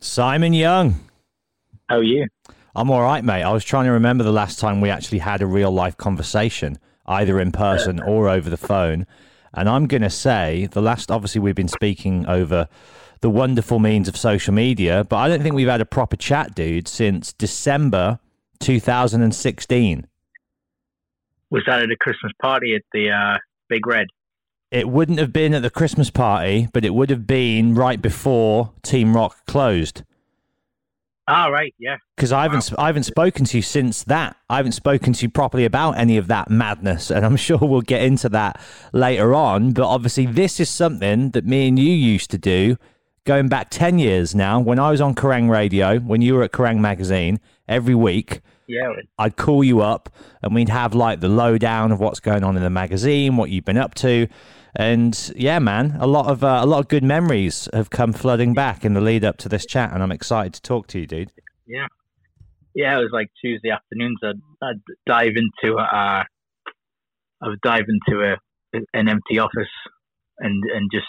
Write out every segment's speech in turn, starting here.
Simon Young. How are you? I'm all right, mate. I was trying to remember the last time we actually had a real life conversation, either in person or over the phone. And I'm going to say the last, obviously, we've been speaking over the wonderful means of social media, but I don't think we've had a proper chat, dude, since December 2016. Was that at a Christmas party at the uh, Big Red? It wouldn't have been at the Christmas party, but it would have been right before Team Rock closed. Ah, right, yeah. Because I haven't, I haven't spoken to you since that. I haven't spoken to you properly about any of that madness, and I'm sure we'll get into that later on. But obviously, this is something that me and you used to do going back 10 years now when I was on Kerrang Radio, when you were at Kerrang Magazine every week. Yeah, I'd call you up and we'd have like the lowdown of what's going on in the magazine, what you've been up to. And yeah, man, a lot of uh, a lot of good memories have come flooding back in the lead up to this chat, and I'm excited to talk to you, dude. yeah. Yeah, it was like Tuesday afternoons. I'd, I'd dive into uh, I would dive into a an empty office and and just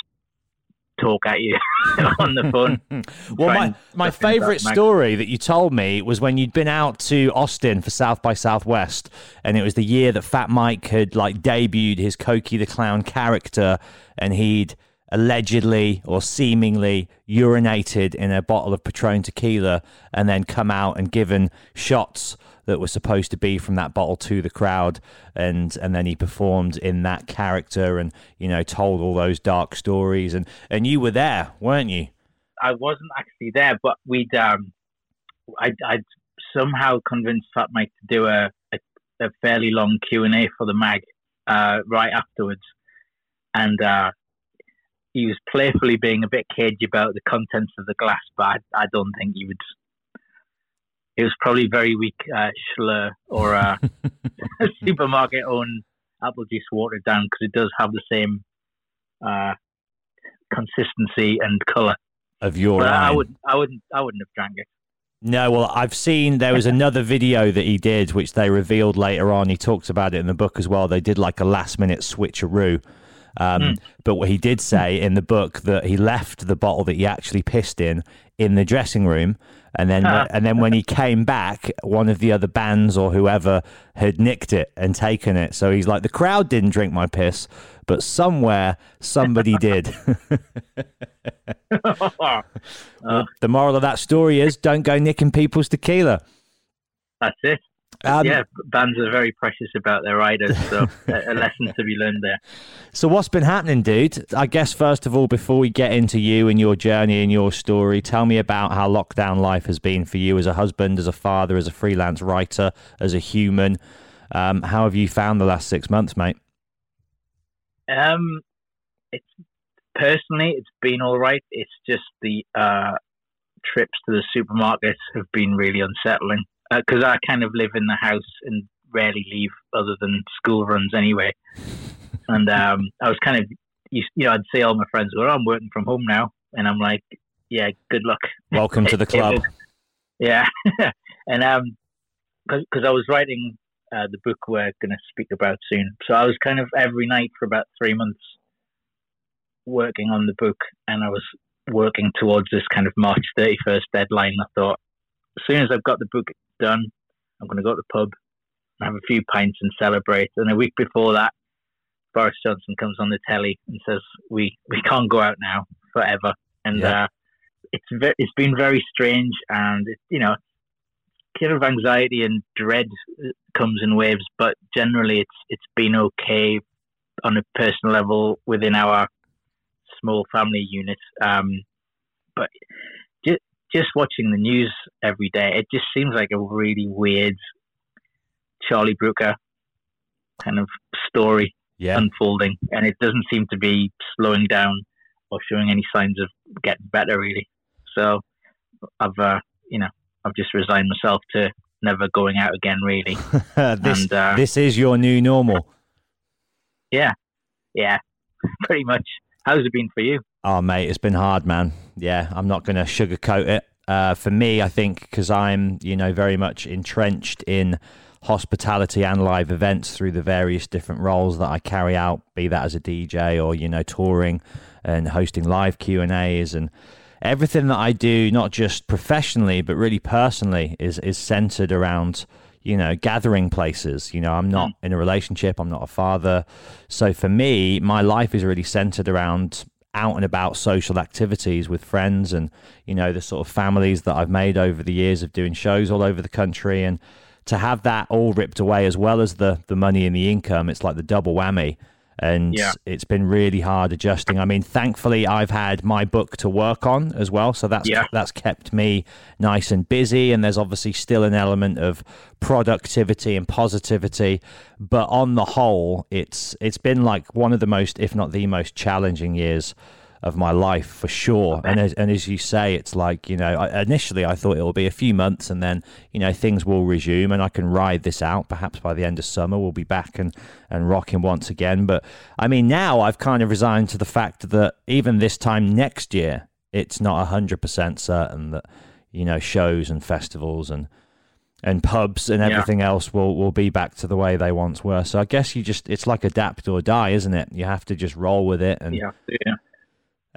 talk at you on the phone. Well, my, my favorite that story that you told me was when you'd been out to Austin for South by Southwest, and it was the year that Fat Mike had like debuted his Cokie the Clown character, and he'd allegedly or seemingly urinated in a bottle of Patron tequila, and then come out and given shots that were supposed to be from that bottle to the crowd, and and then he performed in that character, and you know told all those dark stories, and and you were there, weren't you? I wasn't actually there, but we'd um, I'd, I'd somehow convinced Fat Mike to do a, a, a fairly long Q and A for the mag uh, right afterwards, and uh, he was playfully being a bit cagey about the contents of the glass, but I, I don't think he would. It was probably very weak uh, Schloer or uh, a supermarket owned apple juice watered down because it does have the same uh, consistency and color. Of your But I would, I wouldn't, I wouldn't have drank it. No, well, I've seen there was another video that he did, which they revealed later on. He talks about it in the book as well. They did like a last minute switcheroo. Um, But what he did say in the book that he left the bottle that he actually pissed in in the dressing room, and then ah. and then when he came back, one of the other bands or whoever had nicked it and taken it. So he's like, the crowd didn't drink my piss, but somewhere somebody did. well, the moral of that story is don't go nicking people's tequila. That's it. Um, yeah, bands are very precious about their riders, so a, a lesson to be learned there. So, what's been happening, dude? I guess first of all, before we get into you and your journey and your story, tell me about how lockdown life has been for you as a husband, as a father, as a freelance writer, as a human. Um, how have you found the last six months, mate? Um, it's personally, it's been all right. It's just the uh, trips to the supermarkets have been really unsettling because uh, I kind of live in the house and rarely leave other than school runs anyway. and um, I was kind of, you, you know, I'd say all my friends, "Well, I'm working from home now," and I'm like, "Yeah, good luck. Welcome to the club." yeah, and um, because I was writing uh, the book we're going to speak about soon, so I was kind of every night for about three months working on the book, and I was working towards this kind of March 31st deadline. I thought, as soon as I've got the book done, I'm going to go to the pub, and have a few pints, and celebrate. And a week before that, Boris Johnson comes on the telly and says, "We we can't go out now forever." And yeah. uh, it's ve- it's been very strange, and it, you know, kind of anxiety and dread uh, comes in waves, but generally, it's it's been okay on a personal level within our small family unit. Um, but just, watching the news every day, it just seems like a really weird Charlie Brooker kind of story yeah. unfolding, and it doesn't seem to be slowing down or showing any signs of getting better, really. So I've, uh, you know, I've just resigned myself to never going out again, really. this, and, uh, this is your new normal. Yeah, yeah, pretty much. How's it been for you? Oh, mate, it's been hard, man. Yeah, I'm not going to sugarcoat it. Uh, for me, I think because I'm, you know, very much entrenched in hospitality and live events through the various different roles that I carry out, be that as a DJ or you know touring and hosting live Q and A's and everything that I do, not just professionally but really personally, is is centered around you know, gathering places. You know, I'm not mm. in a relationship, I'm not a father. So for me, my life is really centered around out and about social activities with friends and, you know, the sort of families that I've made over the years of doing shows all over the country. And to have that all ripped away as well as the, the money and the income, it's like the double whammy and yeah. it's been really hard adjusting. I mean, thankfully, I've had my book to work on as well, so that's yeah. that's kept me nice and busy. And there's obviously still an element of productivity and positivity, but on the whole, it's it's been like one of the most, if not the most, challenging years of my life for sure. And as, and as you say, it's like you know, I, initially I thought it will be a few months, and then you know things will resume, and I can ride this out. Perhaps by the end of summer, we'll be back and and rocking once again. But I mean, now I've kind of resigned to the fact that even this time next year, it's not hundred percent certain that you know shows and festivals and and pubs and everything yeah. else will, will be back to the way they once were. So I guess you just it's like adapt or die, isn't it? You have to just roll with it and yeah, yeah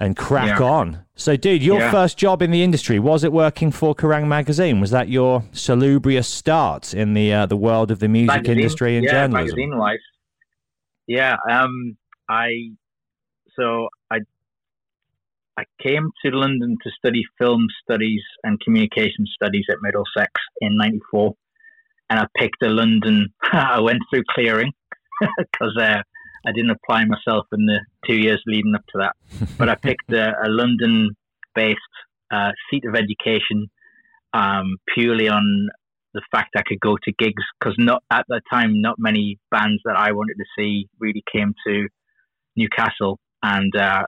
and crack yeah. on. So, dude, your yeah. first job in the industry was it working for Kerrang magazine? Was that your salubrious start in the uh, the world of the music magazine, industry and yeah, journalism? Magazine wise, yeah. Um, I so I I came to London to study film studies and communication studies at Middlesex in '94, and I picked a London. I went through clearing because uh, I didn't apply myself in the two years leading up to that, but I picked a, a London-based uh, seat of education um, purely on the fact I could go to gigs because not at that time not many bands that I wanted to see really came to Newcastle, and uh,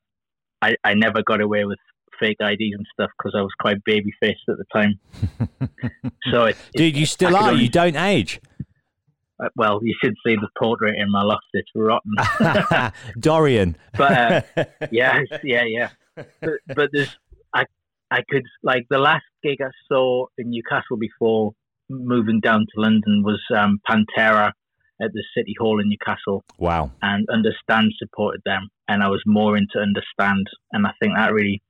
I, I never got away with fake IDs and stuff because I was quite baby faced at the time. so, it, dude, you still are. Only... You don't age. Uh, well, you should see the portrait in my loft. It's rotten. Dorian. but uh, yeah, yeah, yeah. But, but there's, I, I could like the last gig I saw in Newcastle before moving down to London was um, Pantera at the City Hall in Newcastle. Wow. And Understand supported them, and I was more into Understand, and I think that really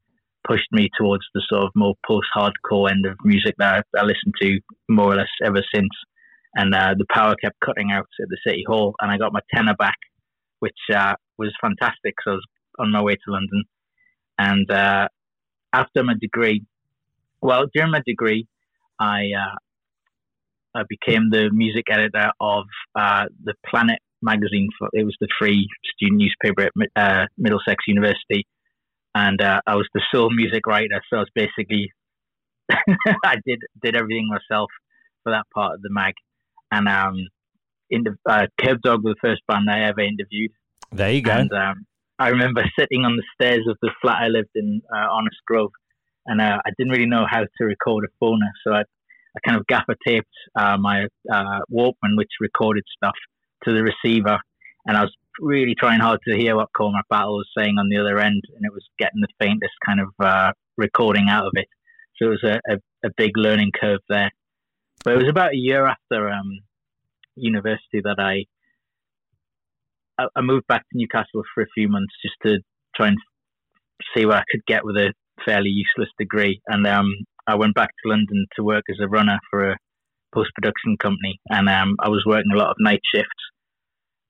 pushed me towards the sort of more post-hardcore end of music that I, I listened to more or less ever since and uh, the power kept cutting out at the city hall, and I got my tenner back, which uh, was fantastic. So I was on my way to London, and uh, after my degree, well, during my degree, I uh, I became the music editor of uh, the Planet magazine. For, it was the free student newspaper at uh, Middlesex University, and I was the sole music writer. So I was basically I did did everything myself for that part of the mag, and um, in the uh, Kerbdog was the first band I ever interviewed. There you go. And um, I remember sitting on the stairs of the flat I lived in, uh, Honest Grove, and uh, I didn't really know how to record a phoner, so I, I kind of gaffer taped uh, my uh, Walkman, which recorded stuff, to the receiver, and I was really trying hard to hear what Cormac Battle was saying on the other end, and it was getting the faintest kind of uh, recording out of it. So it was a, a, a, big learning curve there. But it was about a year after um, university that I I moved back to Newcastle for a few months just to try and see what I could get with a fairly useless degree. And um, I went back to London to work as a runner for a post production company. And um, I was working a lot of night shifts.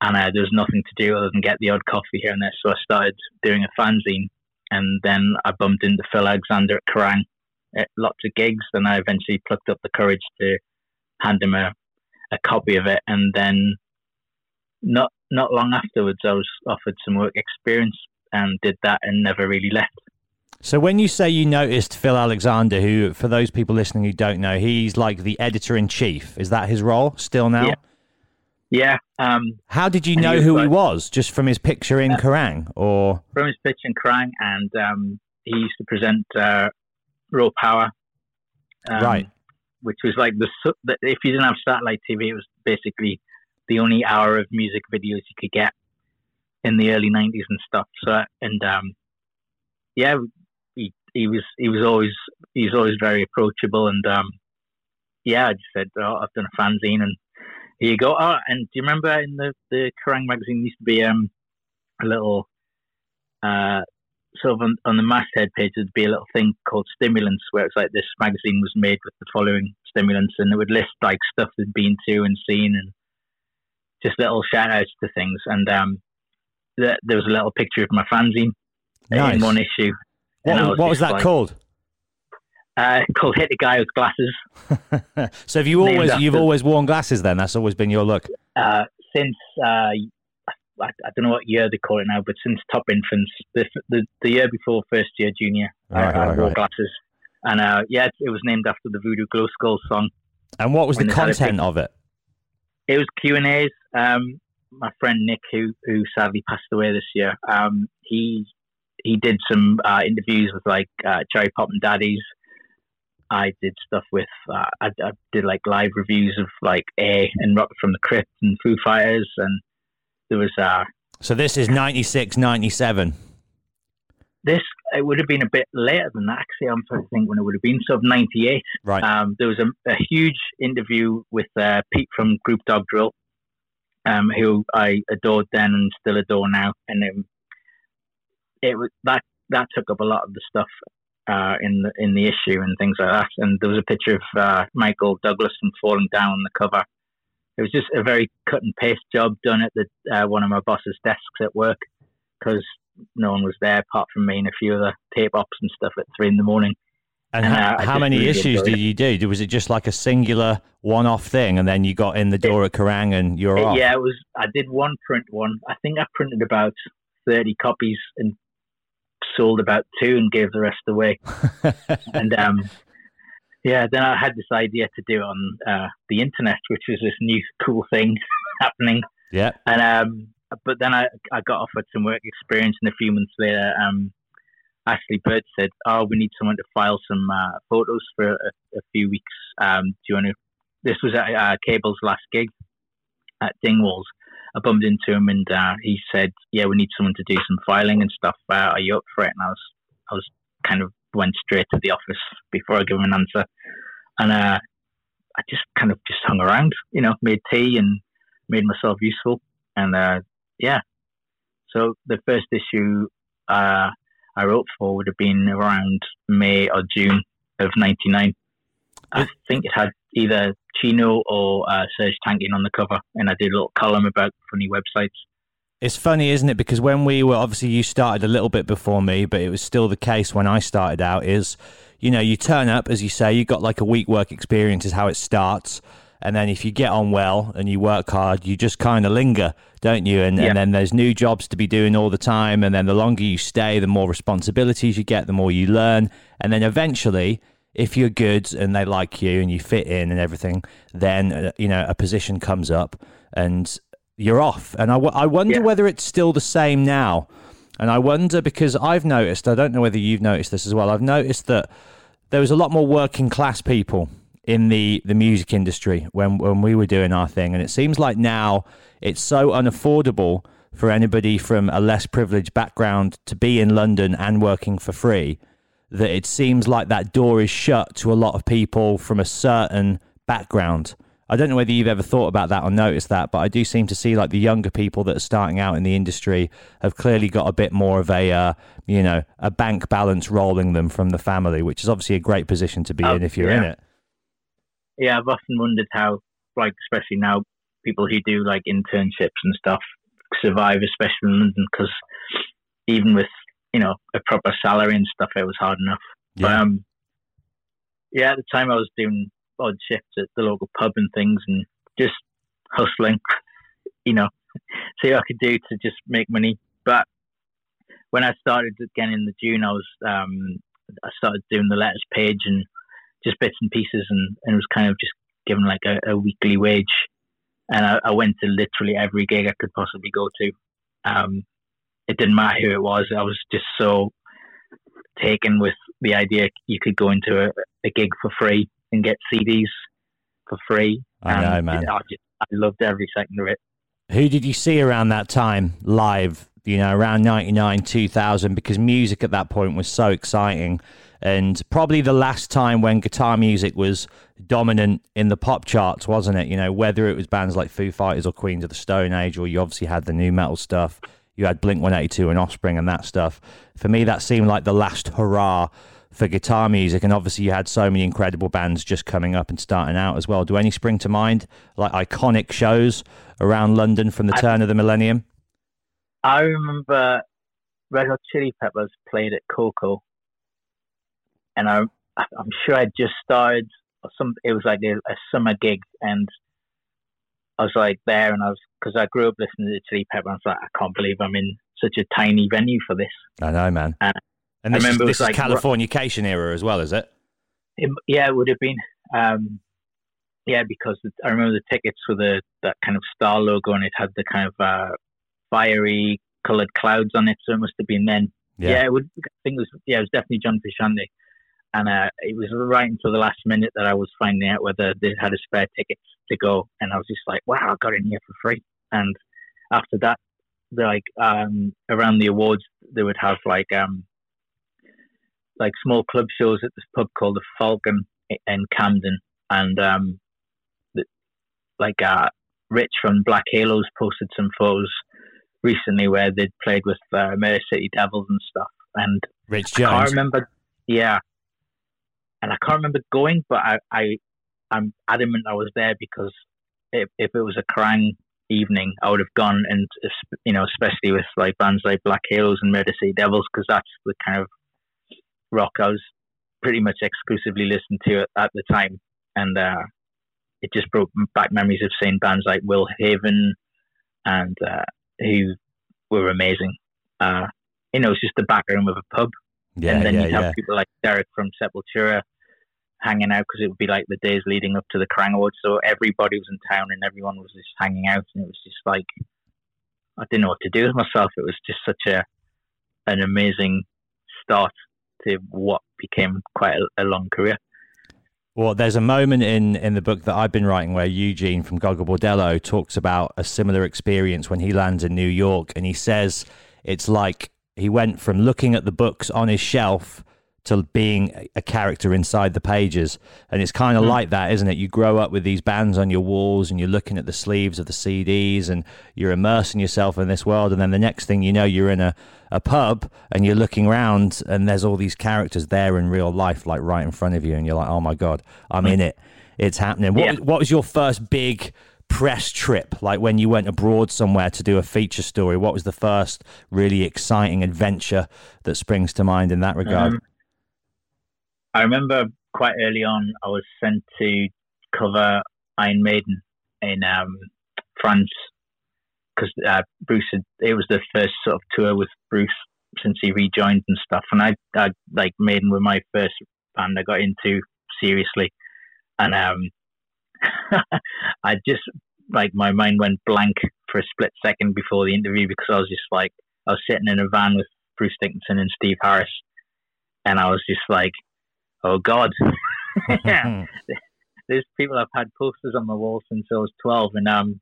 And uh, there was nothing to do other than get the odd coffee here and there. So I started doing a fanzine. And then I bumped into Phil Alexander at Kerrang lots of gigs. And I eventually plucked up the courage to hand him a, a copy of it. And then not not long afterwards, I was offered some work experience and did that and never really left. So when you say you noticed Phil Alexander, who for those people listening who don't know, he's like the editor in chief. Is that his role still now? Yeah. Yeah. Um, How did you know he who like, he was? Just from his picture in uh, Kerrang, or from his picture in Kerrang, and um, he used to present uh, Raw Power, um, right? Which was like the if you didn't have satellite TV, it was basically the only hour of music videos you could get in the early '90s and stuff. So and um, yeah, he he was he was always he was always very approachable and um, yeah, I just said oh, I've done a fanzine and here you go. Oh, and do you remember in the the Kerrang magazine used to be um a little uh sort of on, on the masthead page there'd be a little thing called stimulants where it's like this magazine was made with the following stimulants and it would list like stuff they'd been to and seen and just little shout outs to things. And um, there was a little picture of my fanzine nice. in one issue. What, was, what was that like, called? Uh, called "Hit the Guy with Glasses." so have you always you've always worn glasses? Then that's always been your look. Uh, since uh, I, I, don't know what year they call it now, but since Top Infants, the the, the year before first year junior, right, I, I wore right. glasses, and uh, yeah, it was named after the Voodoo Glow Skull song. And what was the content of it? It was Q and A's. Um, my friend Nick, who who sadly passed away this year, um, he he did some uh, interviews with like uh, Cherry and Daddies. I did stuff with uh, I, I, did like live reviews of like A and Rocket from the Crypt and Foo Fighters, and there was. Uh, so this is 96, 97. This it would have been a bit later than that. Actually, I'm trying to think when it would have been. So, ninety eight. Right. Um, there was a, a, huge interview with uh, Pete from Groop Dogdrill, um, who I adored then and still adore now, and um, it was that that took up a lot of the stuff uh, in the in the issue and things like that. And there was a picture of uh, Michael Douglas from falling down on the cover. It was just a very cut and paste job done at the uh, one of my boss's desks at work because no one was there apart from me and a few other tape ops and stuff at three in the morning. And, and how, uh, how many really issues did you do? Was it just like a singular one-off thing, and then you got in the door it, at Kerrang and you're it, off? Yeah, it was. I did one print one. I think I printed about thirty copies and sold about two and gave the rest away. and um, yeah, then I had this idea to do it on uh, the internet, which was this new cool thing happening. Yeah. And um, but then I, I got offered some work experience, and a few months later, um, Ashley Bird said, "Oh, we need someone to file some uh, photos for a, a, few weeks. Um, do you want to?" This was at uh, Cable's last gig at Dingwalls. I bumped into him, and uh, he said, "Yeah, we need someone to do some filing and stuff. Uh, are you up for it?" And I was, I was kind of went straight to the office before I gave him an answer, and uh, I just kind of just hung around, you know, made tea and made myself useful, and uh, yeah. So the first issue uh, I wrote for would have been around May or June of '99. I think it had either Chino or uh, Serj Tankian on the cover, and I did a little column about funny websites. It's funny, isn't it? Because when we were obviously you started a little bit before me, but it was still the case when I started out. Is you know you turn up as you say you got like a week work experience is how it starts, and then if you get on well and you work hard, you just kind of linger, don't you? And, Yeah. and then there's new jobs to be doing all the time, and then the longer you stay, the more responsibilities you get, the more you learn, and then eventually. If you're good and they like you and you fit in and everything, then uh, you know a position comes up and you're off. And I, w- I wonder Yeah. whether it's still the same now. And I wonder because I've noticed, I don't know whether you've noticed this as well, I've noticed that there was a lot more working class people in the, the music industry when, when we were doing our thing. And it seems like now it's so unaffordable for anybody from a less privileged background to be in London and working for free that it seems like that door is shut to a lot of people from a certain background. I don't know whether you've ever thought about that or noticed that, but I do seem to see like the younger people that are starting out in the industry have clearly got a bit more of a, uh, you know, a bank balance rolling them from the family, which is obviously a great position to be Oh, in if you're in it. Yeah, I've often wondered how, like, especially now, people who do like internships and stuff survive, especially in London, because even with you know a proper salary and stuff, it was hard enough. But Yeah. um, yeah, at the time I was doing odd shifts at the local pub and things, and just hustling, you know, see what I could do to just make money. But when I started again in the June, I was um, I started doing the letters page and just bits and pieces, and, and it was kind of just given like a, a weekly wage. And I, I went to literally every gig I could possibly go to. Um, it didn't matter who it was. I was just so taken with the idea you could go into a, a gig for free and get CDs for free. I know, And man. I, just, I loved every second of it. Who did you see around that time live? You know, around 99, 2000, because music at that point was so exciting. And probably the last time when guitar music was dominant in the pop charts, wasn't it? You know, whether it was bands like Foo Fighters or Queens of the Stone Age, or you obviously had the new metal stuff. You had Blink 182 and Offspring and that stuff. For me, that seemed like the last hurrah for guitar music. And obviously, you had so many incredible bands just coming up and starting out as well. Do any spring to mind, like iconic shows around London from the I- turn of the millennium? I remember Red Hot Chili Peppers played at Koko, and I, I'm sure I just started or some. It was like a, a summer gig, and I was like there, and I was because I grew up listening to Chili Peppers. I was like, I can't believe I'm in such a tiny venue for this. I know, man. And this, is, this was is like- Californication era as well, is it? It, yeah, it would have been. Um, yeah, because I remember the tickets for the that kind of star logo, and it had the kind of uh, fiery coloured clouds on it. So it must have been then. Yeah, it would. I think it was. Yeah, it was definitely John Frusciante, and uh, it was right until the last minute that I was finding out whether they had a spare ticket to go, and I was just like, "Wow, I got in here for free." And after that, like um, around the awards, they would have like um, like small club shows at this pub called the Falcon in Camden, and um, the, like uh, Rich from Black Halos posted some photos recently where they'd played with uh, Murder City Devils and stuff, and Rich I can't remember. Yeah, and I can't remember going, but I, I I'm adamant I was there because if if it was a Kerrang evening, I would have gone, and you know, especially with like bands like Black Halos and Murder City Devils, because that's the kind of rock I was pretty much exclusively listening to at, at the time, and uh, it just brought back memories of seeing bands like Will Haven and uh, who were amazing. Uh, you know, it's just the back room of a pub Yeah, and then yeah, you'd yeah. have people like Derrick from Sepultura hanging out because it would be like the days leading up to the Kerrang Awards. So everybody was in town and everyone was just hanging out, and it was just like I didn't know what to do with myself. It was just such a an amazing start to what became quite a, a long career. Well, there's a moment in, in the book that I've been writing where Eugene from Gogol Bordello talks about a similar experience when he lands in New York. And he says it's like he went from looking at the books on his shelf to being a- character inside the pages. And it's kind of like that, isn't it? You grow up with these bands on your walls and you're looking at the sleeves of the CDs and you're immersing yourself in this world. And then the next thing you know, you're in a, a pub and you're looking around and there's all these characters there in real life, like right in front of you. And you're like, oh my God, I'm in it. It's happening. What, Yeah. what was your first big press trip, like when you went abroad somewhere to do a feature story? What was the first really exciting adventure that springs to mind in that regard? Um, I remember quite early on, I was sent to cover Iron Maiden in um, France because uh, Bruce had, it was the first sort of tour with Bruce since he rejoined and stuff. And I, I like Maiden were my first band I got into seriously, and um, I just like my mind went blank for a split second before the interview because I was just like I was sitting in a van with Bruce Dickinson and Steve Harris, and I was just like, oh God, yeah. There's people I've had posters on my wall since I was 12, and um,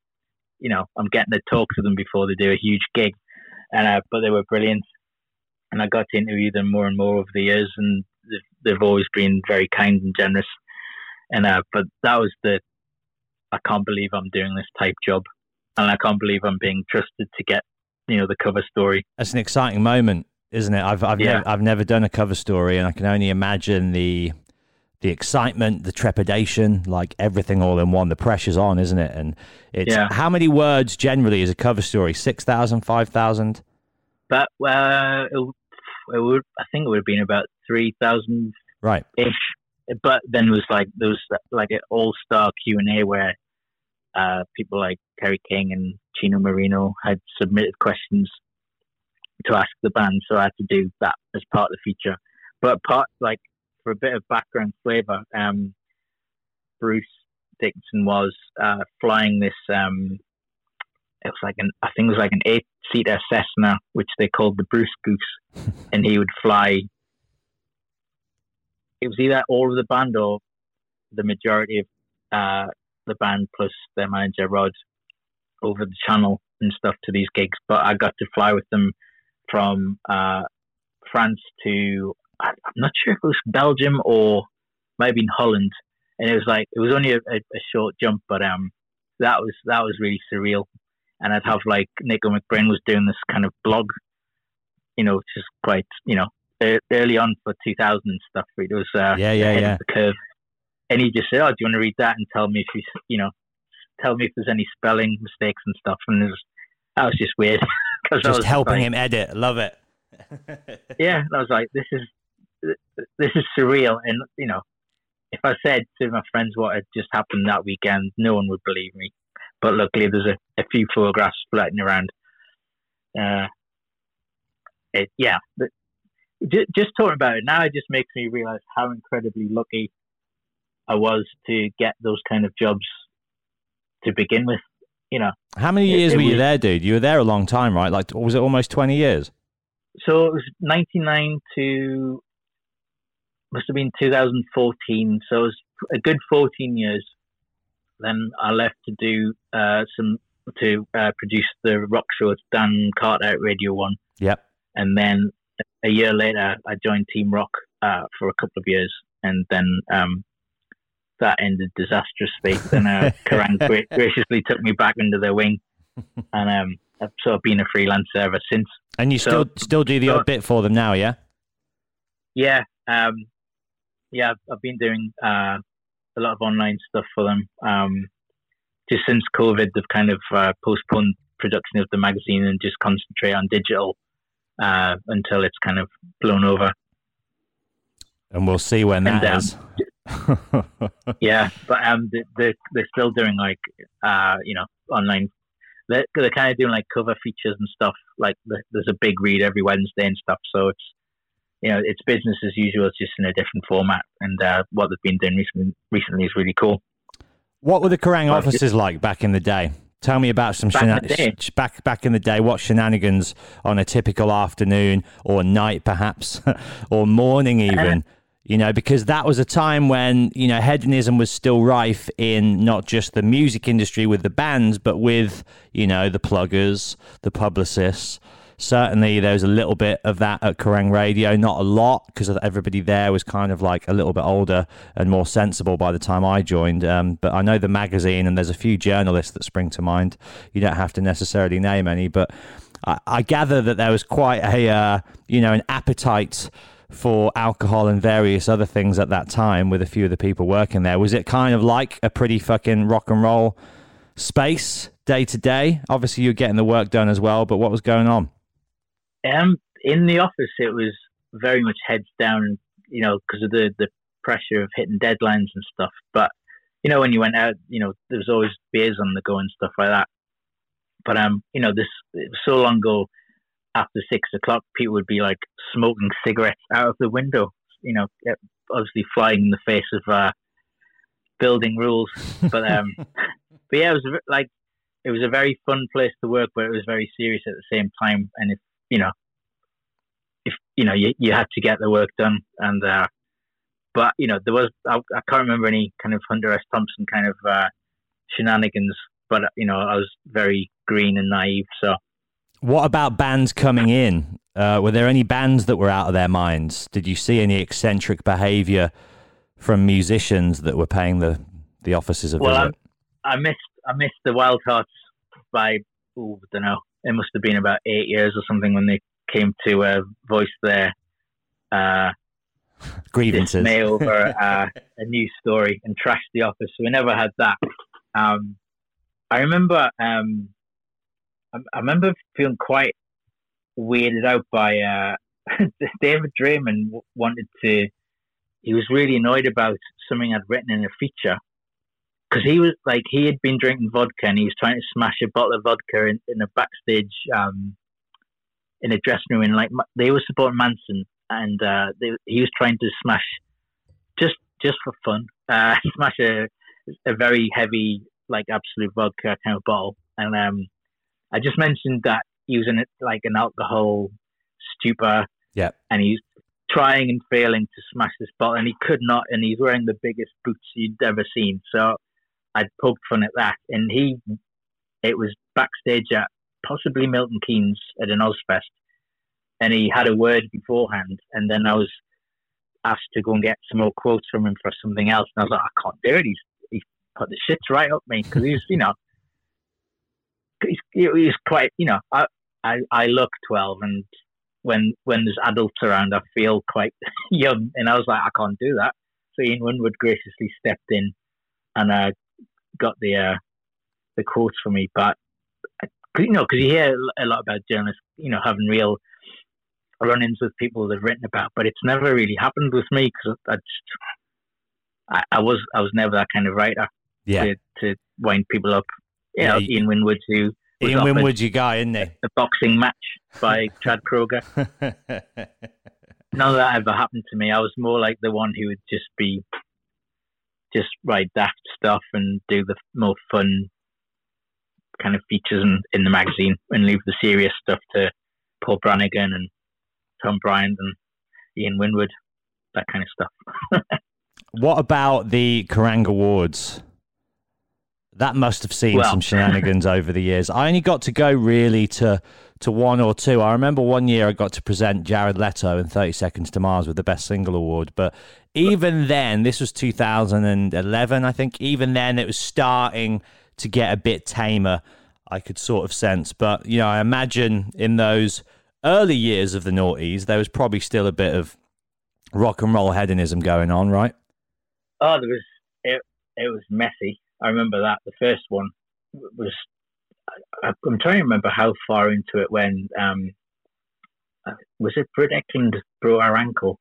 you know, I'm getting to talk to them before they do a huge gig, and uh, but they were brilliant, and I got to interview them more and more over the years, and they've, they've always been very kind and generous, and uh, but that was the, I can't believe I'm doing this type job, and I can't believe I'm being trusted to get, you know, the cover story. That's an exciting moment, isn't it? I've I've Yeah. never I've never done a cover story, and I can only imagine the the excitement, the trepidation, like everything all in one. The pressure's on, isn't it? And it's Yeah. how many words generally is a cover story? 6,000, 5,000? But uh, it, it would, I think it would have been about three thousand Right. ish. But then it was like there was like an all star Q and A where uh, people like Kerry King and Chino Moreno had submitted questions to ask the band, so I had to do that as part of the feature. But part like for a bit of background flavor, um, Bruce Dickinson was uh, flying this. Um, it was like an I think it was like an eight seater Cessna, which they called the Bruce Goose, and he would fly it was either all of the band or the majority of uh, the band plus their manager Rod over the channel and stuff to these gigs. But I got to fly with them from uh, France to I'm not sure if it was Belgium or maybe in Holland, and it was like it was only a, a, short jump, but um that was that was really surreal. And I'd have like Nicko McBrain was doing this kind of blog, you know, just quite you know early on for 2000 and stuff. It was uh, Yeah, yeah, yeah. the curve. And he just said, "Oh, do you want to read that and tell me if you, you know, tell me if there's any spelling mistakes and stuff?" And it was, that was just weird. Just helping like, him edit. Love it. Yeah, and I was like, "This is, this is surreal." And you know, if I said to my friends what had just happened that weekend, no one would believe me. But luckily, there's a, a few photographs floating around. Uh, it, yeah, but ju- just talking about it now, it just makes me realize how incredibly lucky I was to get those kind of jobs to begin with. You know, How many years it were you was- there, dude? You were there a long time, right? Like, was it almost 20 years? so it was 99 to must have been 2014 so it was a good 14 years then i left to do uh, some to uh, produce the rock show at dan carter at radio one Yep. and then a year later i joined team rock uh, for a couple of years and then um, that ended disastrously then uh, Kerrang gra- graciously took me back under their wing and um, I've sort of been a freelancer ever since And you So- still still do the so- odd bit for them now, yeah? Yeah, um, yeah, I've, I've been doing uh, a lot of online stuff for them. Um, just since COVID, they've kind of uh, postponed production of the magazine and just concentrate on digital uh, until it's kind of blown over. And we'll see when And, um, is. Yeah, but um, they, they, they're still doing like uh, you know online. They're, they're kind of doing like cover features and stuff. Like there's a big read every Wednesday and stuff. So it's you know it's business as usual. It's just in a different format. And uh, what they've been doing recently, recently is really cool. What were the Kerrang Well, offices like back in the day? Tell me about some Back in shena- the day? sh- back back in the day. What shenanigans on a typical afternoon or night, perhaps, or morning even? you know, because that was a time when you know hedonism was still rife in not just the music industry with the bands, but with you know the pluggers, the publicists. Certainly, there was a little bit of that at Kerrang Radio, not a lot, because everybody there was kind of like a little bit older and more sensible by the time I joined. Um, but I know the magazine, and there's a few journalists that spring to mind. You don't have to necessarily name any, but I, I gather that there was quite a, uh, you know, an appetite for alcohol and various other things at that time with a few of the people working there. Was it kind of like a pretty fucking rock and roll space day to day? Obviously, you're getting the work done as well, but what was going on? Um, in the office, it was very much heads down, you know, because of the the pressure of hitting deadlines and stuff. But you know, when you went out, you know, there was always beers on the go and stuff like that. But um, you know, this so long ago. After six o'clock, people would be like smoking cigarettes out of the window. You know, obviously flying in the face of uh, building rules. But um, but yeah, it was like it was a very fun place to work, but it was very serious at the same time. And if you know, if you know, you you had to get the work done, and uh, but you know, there was I, I can't remember any kind of Hunter S. Thompson kind of uh, shenanigans, but you know, I was very green and naive. So, what about bands coming in? Uh, were there any bands that were out of their minds? Did you see any eccentric behaviour from musicians that were paying the the offices a well, visit? I, I missed I missed the Wild Hearts by ooh, I don't know. It must have been about eight years or something when they came to uh, voice their uh, grievances dismay over uh, a news story and trash the office. So we never had that. Um, I remember um, I, remember feeling quite weirded out by uh, David Draiman wanted to. He was really annoyed about something I'd written in a feature because he was like he had been drinking vodka and he was trying to smash a bottle of vodka in, in a backstage um, in a dressing room and like they were supporting Manson and uh, they, he was trying to smash just just for fun uh, smash a a very heavy like Absolut vodka kind of bottle and um, I just mentioned that he was in like an alcohol stupor. Yeah. And he's trying and failing to smash this bottle and he could not and he's wearing the biggest boots you'd ever seen. So I'd poked fun at that, and he, it was backstage at possibly Milton Keynes at an Ozzfest, and he had a word beforehand, and then I was asked to go and get some more quotes from him for something else, and I was like, I can't do it. He's he put the shit right up me because he's you know, he's, he's quite you know, I I I look twelve, and when when there's adults around, I feel quite young, and I was like, I can't do that. So Ian Winwood graciously stepped in and uh, got the uh, the quotes for me, but you know, because you hear a lot about journalists, you know, having real run-ins with people they've written about, but it's never really happened with me because I just I, I, was I was never that kind of writer. Yeah. To, to wind people up. You yeah, know, Ian Winwood who Ian Winwood's your guy, isn't he? A boxing match by Chad Kroeger. None of that ever happened to me. I was more like the one who would just be just write daft stuff and do the more fun kind of features in, in the magazine and leave the serious stuff to Paul Brannigan and Tom Bryant and Ian Winwood, that kind of stuff. what about the Kerrang Awards? That must have seen well. some shenanigans over the years. I only got to go really to to one or two. I remember one year I got to present Jared Leto in 30 Seconds to Mars with the Best Single Award, but even then, this was 2011, I think. Even then, it was starting to get a bit tamer. I could sort of sense, but you know, I imagine in those early years of the noughties, there was probably still a bit of rock and roll hedonism going on, right? Oh, there was. It, it was messy. I remember that the first one was. I, am trying to remember how far into it when um, was it Britt Ekland broke her ankle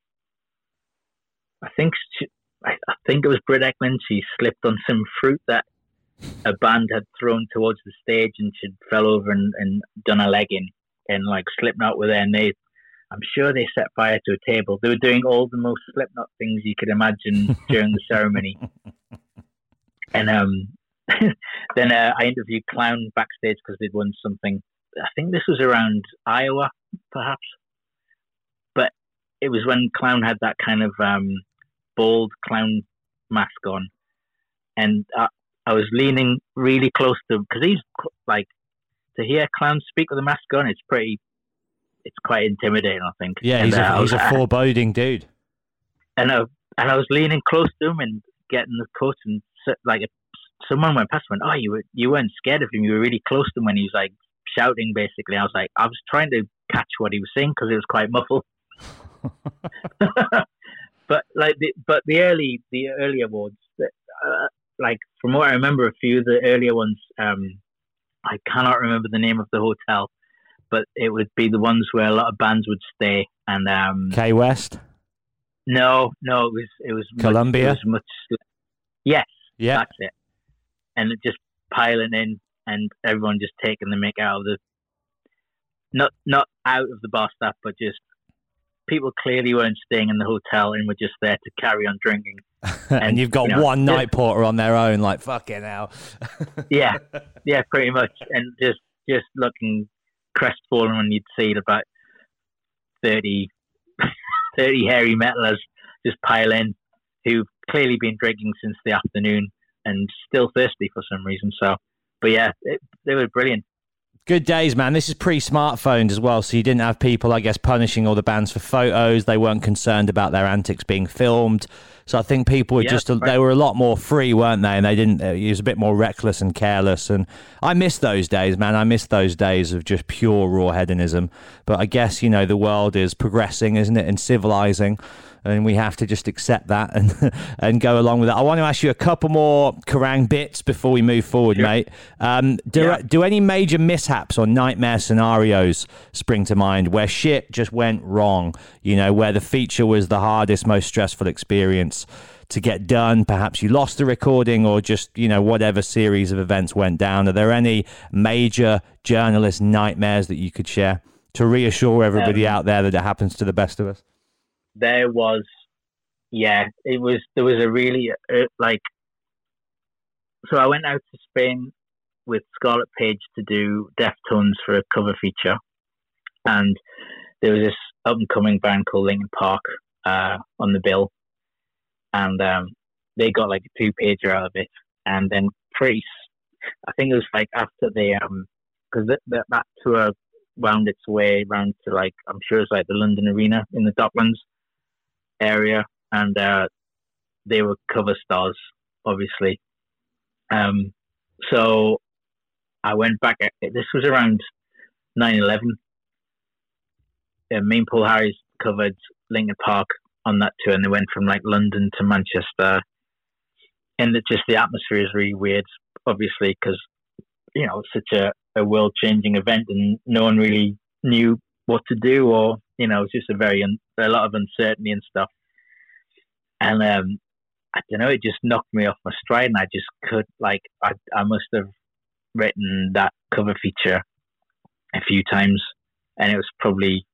I think she, I, think it was Britt Ekland. She slipped on some fruit that a band had thrown towards the stage, and she fell over and, and done a leg in and like Slipknot were there, and they. I'm sure they set fire to a table. They were doing all the most Slipknot things you could imagine during the ceremony. And um, then uh, I interviewed Clown backstage because they'd won something. I think this was around Iowa, perhaps. But it was when Clown had that kind of um, bald clown mask on, and I, I was leaning really close to him because he's like to hear clowns speak with a mask on. It's pretty, it's quite intimidating. I think. Yeah, he's, and, a, uh, he's a foreboding dude. And I, and I was leaning close to him and getting the coat and like someone went past and went, "Oh, you were you weren't scared of him. You were really close to him when he was like shouting." Basically, I was like, I was trying to catch what he was saying because it was quite muffled. but like the but the early the early awards, uh, like from what I remember, a few of the earlier ones, um, I cannot remember the name of the hotel, but it would be the ones where a lot of bands would stay. And um, K West. No, no, it was it was Columbia. Much, it was much. Yes, Yeah. that's it. And it just piling in, and everyone just taking the mick out of the, not not out of the bar staff, but just people clearly weren't staying in the hotel and were just there to carry on drinking. and, And, you've got you know, one just- night porter on their own, like fucking hell. Yeah, yeah, pretty much, and just just looking crestfallen when you'd see about 30, 30 hairy metalers just pile in, who've clearly been drinking since the afternoon and still thirsty for some reason. So, but yeah, it, they were brilliant. Good days, man. This is pre smartphones as well, so you didn't have people, I guess, punishing all the bands for photos. They weren't concerned about their antics being filmed. So I think people were Yeah, just, right. they were a lot more free, weren't they? And they didn't, it was a bit more reckless and careless. And I miss those days, man. I miss those days of just pure raw hedonism. But I guess, you know, the world is progressing, isn't it? And civilizing. And we have to just accept that and and go along with it. I want to ask you a couple more Kerrang bits before we move forward, Sure. mate. Um, do, Yeah. do any major mishaps or nightmare scenarios spring to mind where shit just went wrong? You know, where the feature was the hardest, most stressful experience to get done. Perhaps you lost the recording or just, you know, whatever series of events went down. Are there any major journalist nightmares that you could share to reassure everybody Um, out there that it happens to the best of us? There was, yeah, it was. There was a really uh, like. So I went out to Spain with Scarlet Page to do Deftones for a cover feature, and there was this up and coming band called Linkin Park uh, on the bill, and um, they got like a two pager out of it, and then pretty, I think it was like after they um because that, that that tour wound its way around to like I'm sure it's like the London Arena in the Docklands area, and uh, they were cover stars, obviously. Um, so I went back. This was around 9/11. Uh, Paul Harris covered Linkin Park on that tour, and they went from like London to Manchester. And it just the atmosphere is really weird, obviously, because you know it's such a, a world changing event, and no one really knew what to do, or you know, it's just a very un- a lot of uncertainty and stuff. And um, I don't know, it just knocked me off my stride, and I just could like I I must have written that cover feature a few times, and it was probably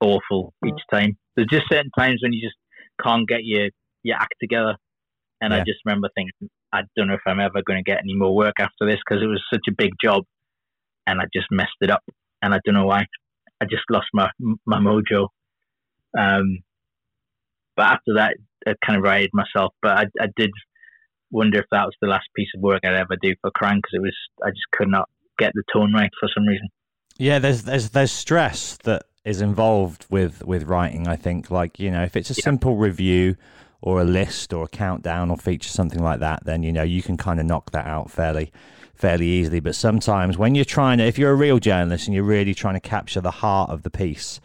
awful each time. There's just certain times when you just can't get your your act together, and Yeah. I just remember thinking, I don't know if I'm ever going to get any more work after this because it was such a big job, and I just messed it up, and I don't know why. I just lost my my mojo. Um, but after that, I kind of righted myself. But I, I did wonder if that was the last piece of work I'd ever do for Kerrang because it was I just could not get the tone right for some reason. Yeah, there's there's there's stress that is involved with with writing. I think, like you know, if it's a simple review or a list or a countdown or feature something like that, then you know you can kind of knock that out fairly fairly easily. But sometimes when you're trying to, if you're a real journalist and you're really trying to capture the heart of the piece,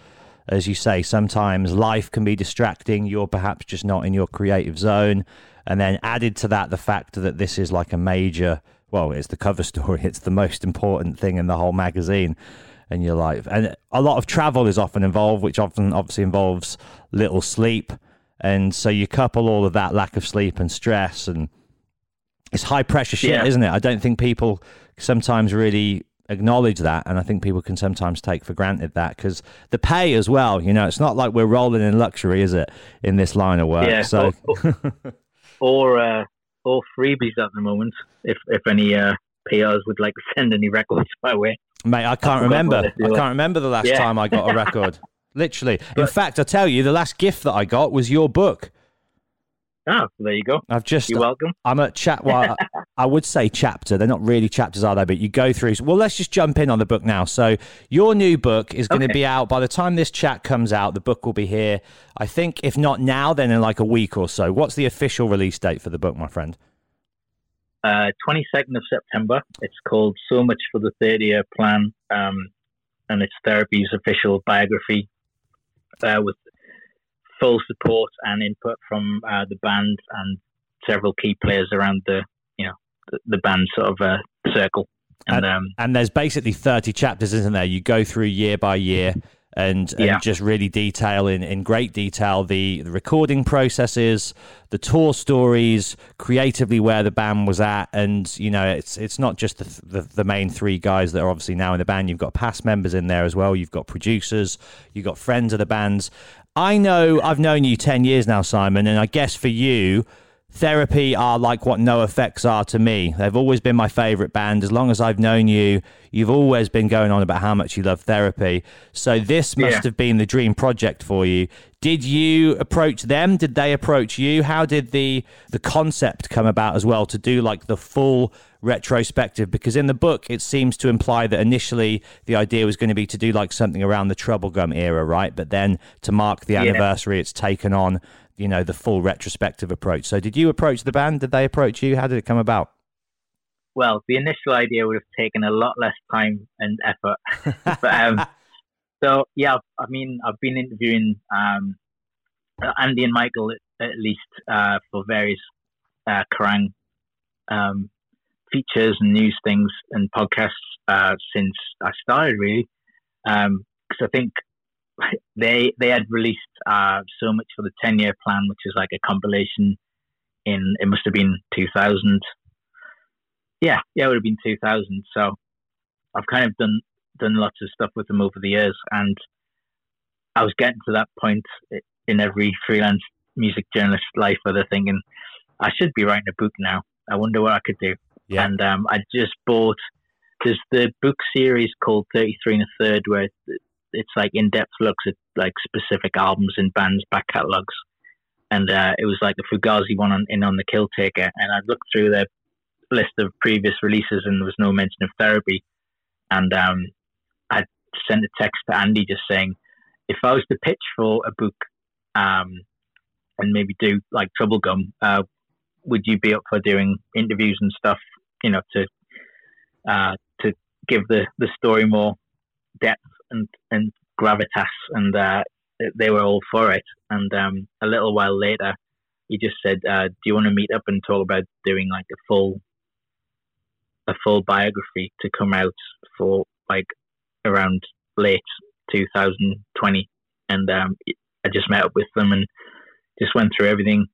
as you say, sometimes life can be distracting. You're perhaps just not in your creative zone. And then added to that, the fact that this is like a major, well, it's the cover story. It's the most important thing in the whole magazine. And you're like, and a lot of travel is often involved, which often obviously involves little sleep. And so you couple all of that lack of sleep and stress, and it's high pressure shit, Yeah. isn't it? I don't think people sometimes really acknowledge that and i think people can sometimes take for granted that because the pay as well you know it's not like we're rolling in luxury is it in this line of work yeah, so or or, uh, or freebies at the moment. If if any uh, PRs would like to send any records my way. mate i can't forgot remember i can't remember the last Yeah. time i got a record literally in But- fact i tell you the last gift that i got was your book Oh, there you go. i've just You're welcome. I'm at chat. Well, I- would say chapter. They're not really chapters, are they? But you go through. Well, let's just jump in on the book now. So your new book is going to be out by the time this chat comes out. The book will be here. I think if not now, then in like a week or so. What's the official release date for the book, my friend? Uh, 22nd of September. It's called So Much for the 30 Year Plan, um, and it's Therapy's official biography uh, with full support and input from uh, the band and several key players around the the, band sort of uh, circle. And, um, and there's basically 30 chapters, isn't there? You go through year by year and, and yeah. just really detail in, in great detail the, the recording processes, the tour stories, creatively where the band was at, and you know it's it's not just the, the, the main three guys that are obviously now in the band. You've got past members in there as well. You've got producers. You've got friends of the bands. I know I've known you ten years now, Simon, and I guess for you Therapy are like what NOFX are to me. They've always been my favorite band. As long as I've known you, you've always been going on about how much you love therapy. So this must yeah. have been the dream project for you. Did you approach them? Did they approach you? How did the the concept come about as well to do like the full retrospective? Because in the book it seems to imply that initially the idea was going to be to do like something around the Troublegum era, right? But then to mark the anniversary, yeah. it's taken on you know the full retrospective approach. So, did you approach the band? Did they approach you? How did it come about? Well, the initial idea would have taken a lot less time and effort. but, um, so yeah, I mean, I've been interviewing um, Andy and Michael at, at least uh, for various uh, Kerrang um, features and news things and podcasts uh, since I started, really. Because um, I think they they had released uh, so much for the ten year plan, which is like a compilation in it must have been two thousand. Yeah, yeah, it would have been two thousand. So I've kind of done done lots of stuff with them over the years, and I was getting to that point in every freelance music journalist life where they're thinking, I should be writing a book now. I wonder what I could do. Yeah. And um, I just bought. There's the book series called Thirty Three and a Third, where it's like in depth looks at like specific albums and bands back catalogs. And uh, it was like the Fugazi one on, in on the Kill Taker, and I looked through their list of previous releases, and there was no mention of therapy. And um, I sent a text to Andy just saying, if I was to pitch for a book, um, and maybe do like Troublegum, uh, would you be up for doing interviews and stuff? You know, to uh, to give the the story more depth and and gravitas, and uh, they were all for it. And um, a little while later, he just said, uh, "Do you want to meet up and talk about doing like a full a full biography to come out for like around late 2020?" And um, I just met up with them and just went through everything,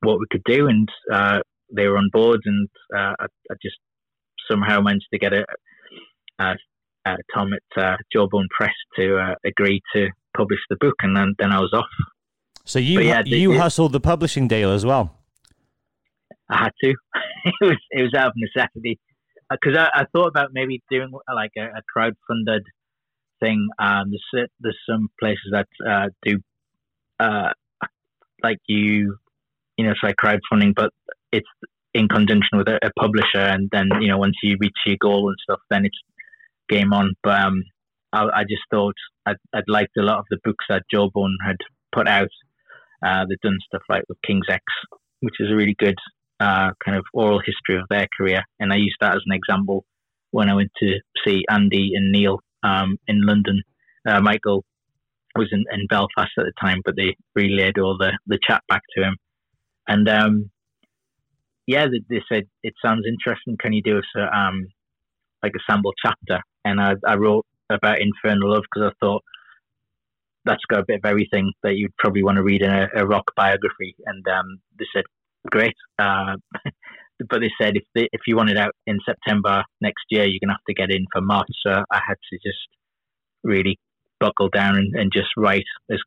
what we could do, and uh, they were on board, and uh, I, I, just somehow managed to get a, a Tom at uh, Jawbone Press to uh, agree to publish the book, and then, then I was off. So you yeah, you hustled the publishing deal as well. I had to. it was it was out of necessity because uh, I, I, thought about maybe doing uh, like a, a crowd-funded thing. Um, there's there's some places that uh, do uh, like you you know it's like crowdfunding, but it's in conjunction with a, a, publisher, and then you know once you reach your goal and stuff, then it's game on. But um, I, I, just thought I'd, I'd, liked a lot of the books that Jawbone had put out. Uh, they've done stuff like with King's X, which is a really good uh, kind of oral history of their career. And I used that as an example when I went to see Andy and Neil um, in London. Uh, Michael was in, in, Belfast at the time, but they relayed all the, the chat back to him. And um, yeah, they, they, said, it sounds interesting. Can you do a, um, like a sample chapter? And I, I wrote about Infernal Love because I thought that's got a bit of everything that you'd probably want to read in a, a rock biography. And um, they said, great. Uh, but they said if they, if you want it out in September next year, you're gonna have to get in for March. So I had to just really buckle down and, and just write as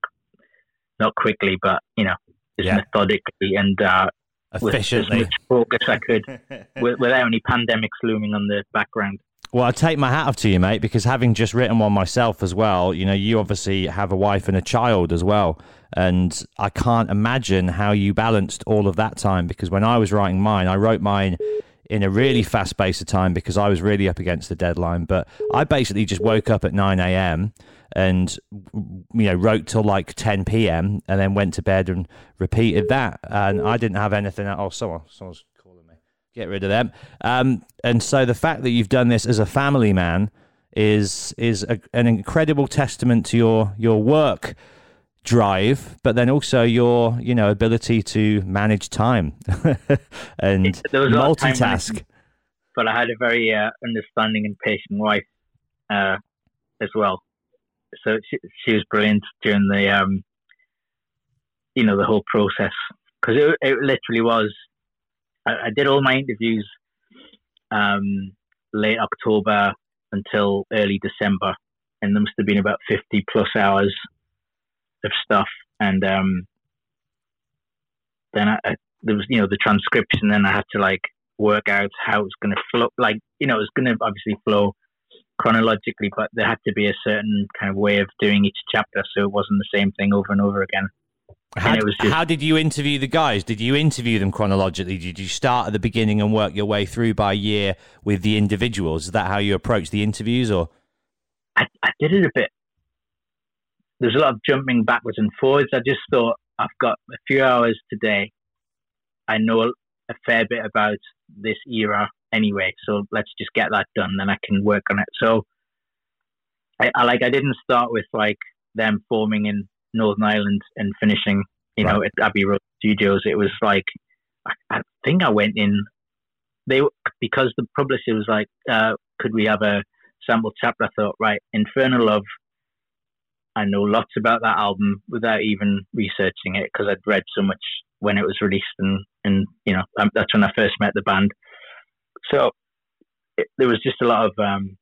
not quickly, but you know, as yeah. methodically and uh, efficiently, with as much focus I could, without any pandemics looming on the background. Well, I take my hat off to you, mate, because having just written one myself as well, you know, you obviously have a wife and a child as well. And I can't imagine how you balanced all of that time because when I was writing mine, I wrote mine in a really fast space of time because I was really up against the deadline. But I basically just woke up at 9 a.m. and, you know, wrote till like 10 p.m. and then went to bed and repeated that. And I didn't have anything. At, oh, someone, someone's get rid of them. Um, and so the fact that you've done this as a family man is is a, an incredible testament to your your work drive, but then also your you know ability to manage time and multitask. But I had a very uh, understanding and patient wife uh, as well. So she, she, was brilliant during the um, you know the whole process because it, it literally was. I, I did all my interviews um, late October until early December, and there must have been about fifty plus hours of stuff. And um, then I, I, there was, you know, the transcription. Then I had to like work out how it was going to flow. Like, you know, it was going to obviously flow chronologically, but there had to be a certain kind of way of doing each chapter, so it wasn't the same thing over and over again. How, just, how, did you interview the guys? Did you interview them chronologically? Did you start at the beginning and work your way through by year with the individuals? Is that how you approach the interviews, or? I, I did it a bit there's a lot of jumping backwards and forwards. I just thought I've got a few hours today. I know a fair bit about this era anyway, so let's just get that done. Then I can work on it. So I, I like I didn't start with like them forming in Northern Ireland and finishing, you right. know, at Abbey Road Studios. It was like I, I think I went in. They because the publisher was like, uh, could we have a sample chapter? I thought, right, Infernal Love I know lots about that album without even researching it because I'd read so much when it was released, and and you know um, that's when I first met the band. So it, there was just a lot of um,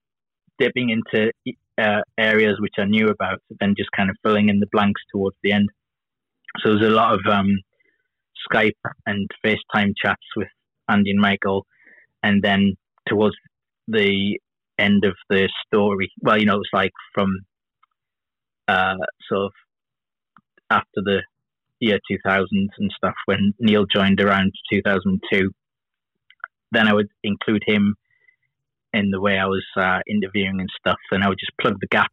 dipping into uh, areas which I knew about, then just kind of filling in the blanks towards the end. So there's a lot of um, Skype and FaceTime chats with Andy and Michael, and then towards the end of the story, well, you know, it was like from uh, sort of after the year 2000 and stuff when Neil joined around 2002. Then I would include him in the way I was uh, interviewing and stuff, and I would just plug the gaps,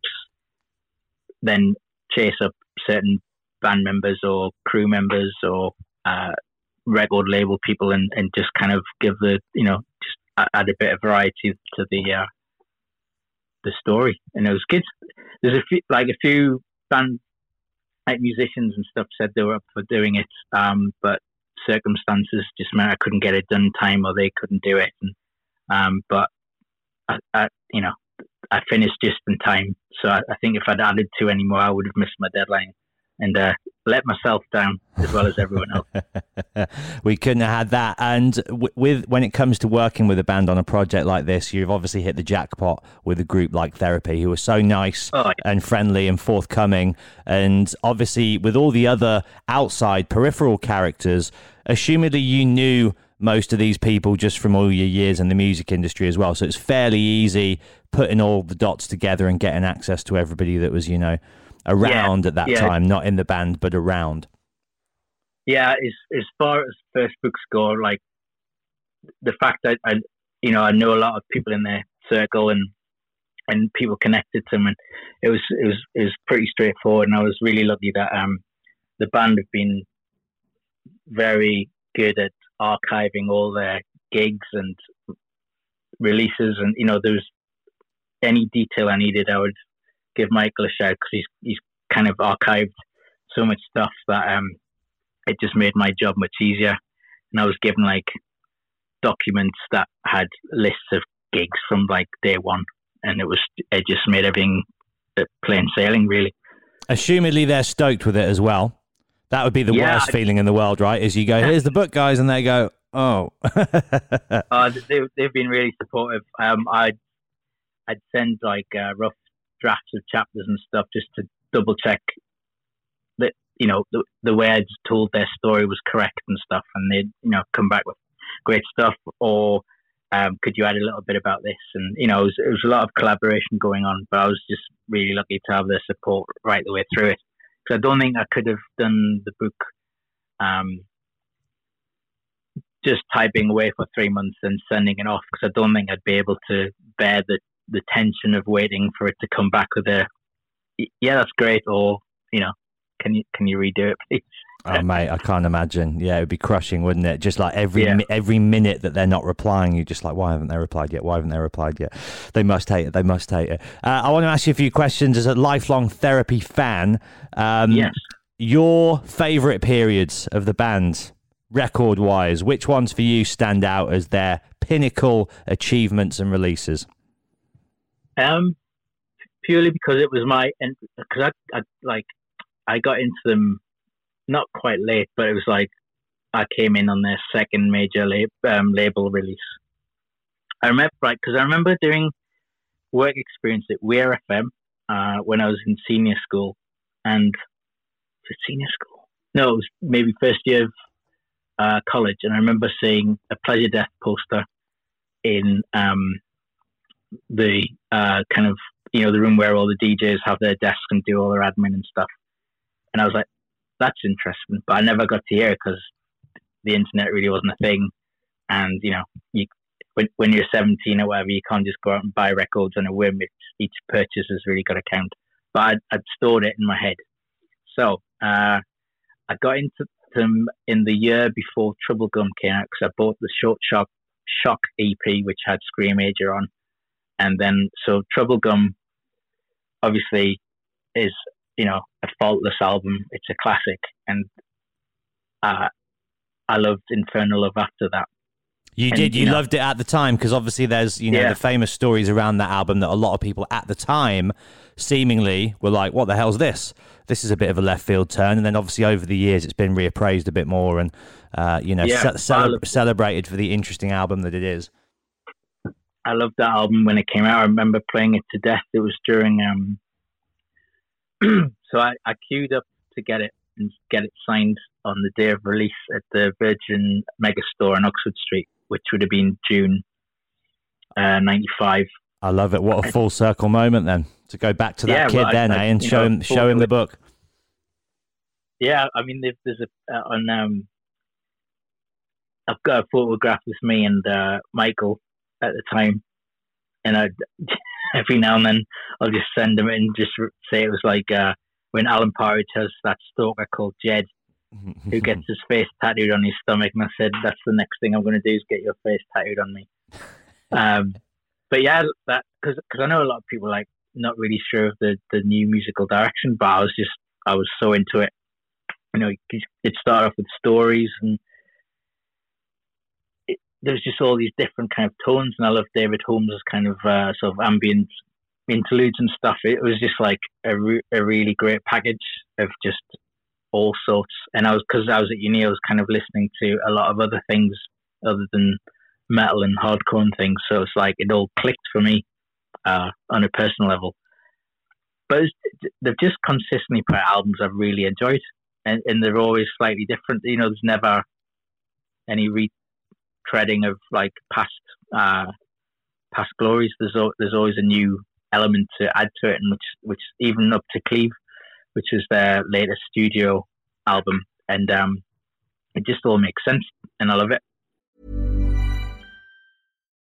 then chase up certain band members or crew members or uh, record label people, and, and just kind of give the you know just add a bit of variety to the uh, the story. And it was good there's a few like a few band like musicians and stuff said they were up for doing it, um, but circumstances just meant I couldn't get it done in time or they couldn't do it. And, um, but I, I, you know, I finished just in time. So I, I think if I'd added two anymore, I would have missed my deadline and uh, let myself down as well as everyone else. we couldn't have had that. And w- with when it comes to working with a band on a project like this, you've obviously hit the jackpot with a group like Therapy, who are so nice oh, yeah. and friendly and forthcoming. And obviously, with all the other outside peripheral characters, assumedly you knew most of these people just from all your years in the music industry as well. So it's fairly easy putting all the dots together and getting access to everybody that was, you know, around yeah, at that yeah. time, not in the band, but around. Yeah, as as far as Facebook's books go, like the fact that I, you know, I know a lot of people in their circle and and people connected to them, and it was it was it was pretty straightforward. And I was really lucky that um the band have been very good at archiving all their gigs and releases, and you know, there was any detail I needed, I would give Michael a shout because he's he's kind of archived so much stuff that um it just made my job much easier. And I was given like documents that had lists of gigs from like day one, and it was it just made everything plain sailing really. Assumedly, they're stoked with it as well. That would be the yeah, worst I, feeling in the world, right? Is you go, here's the book, guys, and they go, oh. uh, they, they've been really supportive. Um, I'd, I'd send like uh, rough drafts of chapters and stuff just to double check that you know the, the way I'd told their story was correct and stuff, and they'd you know come back with great stuff or um, could you add a little bit about this? And you know, it was, it was, a lot of collaboration going on, but I was just really lucky to have their support right the way through it. I don't think I could have done the book um, just typing away for three months and sending it off. Because I don't think I'd be able to bear the the tension of waiting for it to come back with a yeah, that's great, or you know, can you can you redo it, please? Oh mate, I can't imagine. Yeah, it would be crushing, wouldn't it? Just like every yeah. every minute that they're not replying, you're just like, why haven't they replied yet? Why haven't they replied yet? They must hate it. They must hate it. Uh, I want to ask you a few questions as a lifelong therapy fan. Um, yes. your favourite periods of the band, record wise, which ones for you stand out as their pinnacle achievements and releases? Um, purely because it was my and because I, I like I got into them not quite late, but it was like I came in on their second major lab, um, label release. I remember right because I remember doing work experience at Weir FM uh, when I was in senior school, and senior school? No, it was maybe first year of uh, college, and I remember seeing a Pleasure Death poster in um, the uh, kind of you know the room where all the DJs have their desks and do all their admin and stuff. And I was like, that's interesting, but I never got to hear it because the internet really wasn't a thing. And you know, you when when you're 17 or whatever, you can't just go out and buy records on a whim. Each purchase has really got to count. But I'd, I'd stored it in my head. So uh, I got into them in the year before Troublegum came out because I bought the Short Sharp Shock EP, which had Scream Screamager on, and then so Troublegum, obviously, is you know a faultless album. It's a classic, and uh, I loved Infernal Love after that. You and, did. You, you know, loved it at the time because obviously there's you know yeah. the famous stories around that album that a lot of people at the time seemingly were like, "What the hell's this? This is a bit of a left field turn." And then obviously over the years it's been reappraised a bit more and uh, you know yeah, ce- cele- celebrated for the interesting album that it is. I loved that album when it came out. I remember playing it to death. It was during um, so I, I queued up to get it and get it signed on the day of release at the Virgin Megastore on Oxford Street which would have been June uh, 95. I love it. What a full circle moment then to go back to that yeah, kid well, then, I, eh, and show know, him show him the book. Yeah, I mean, there's a uh, on um, I've got a photograph with me and uh, Michael at the time, and I every now and then I'll just send them in, just say it was like uh, when Alan Partridge has that stalker called Jed, who gets his face tattooed on his stomach. And I said, that's the next thing I'm going to do is get your face tattooed on me. Um, but yeah, that because I know a lot of people like not really sure of the the new musical direction, but I was just I was so into it. You know, it started off with stories and. There's just all these different kind of tones, and I love David Holmes's kind of uh, sort of ambient interludes and stuff. It was just like a, re- a really great package of just all sorts. And I was because I was at uni, I was kind of listening to a lot of other things other than metal and hardcore and things. So it's like it all clicked for me uh, on a personal level. But they've just consistently put albums I've really enjoyed, and, and they're always slightly different. You know, there's never any retreading of like past uh, past glories. There's there's always a new element to add to it, and which which even up to Cleave which is their latest studio album, and um, it just all makes sense, and I love it.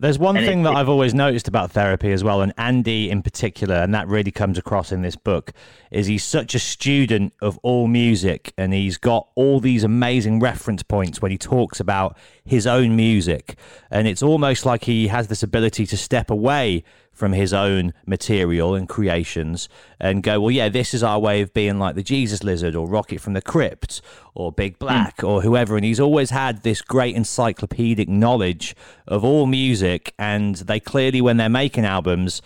There's one And thing it- that it- I've always noticed about therapy as well, and Andy in particular, and that really comes across in this book, is he's such a student of all music, and he's got all these amazing reference points when he talks about his own music, and it's almost like he has this ability to step away from his own material and creations and go, well, yeah, this is our way of being like the Jesus Lizard or Rocket from the Crypt or Big hmm. Black or whoever. And he's always had this great encyclopedic knowledge of all music. And they clearly, when they're making albums,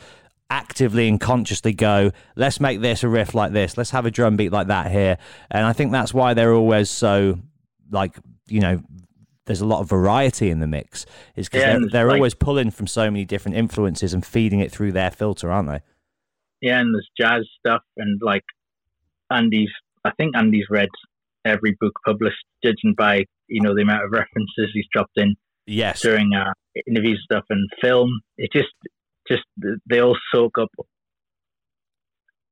actively and consciously go, let's make this a riff like this, let's have a drum beat like that here. And I think that's why they're always so, like, you know, there's a lot of variety in the mix. Is because Yeah, they're, they're like- always pulling from so many different influences and feeding it through their filter, aren't they? Yeah, and there's jazz stuff and like Andy's. I think Andy's read every book published, judging by you know the amount of references he's dropped in Yes. during uh, interview stuff and film. It just, just they all soak up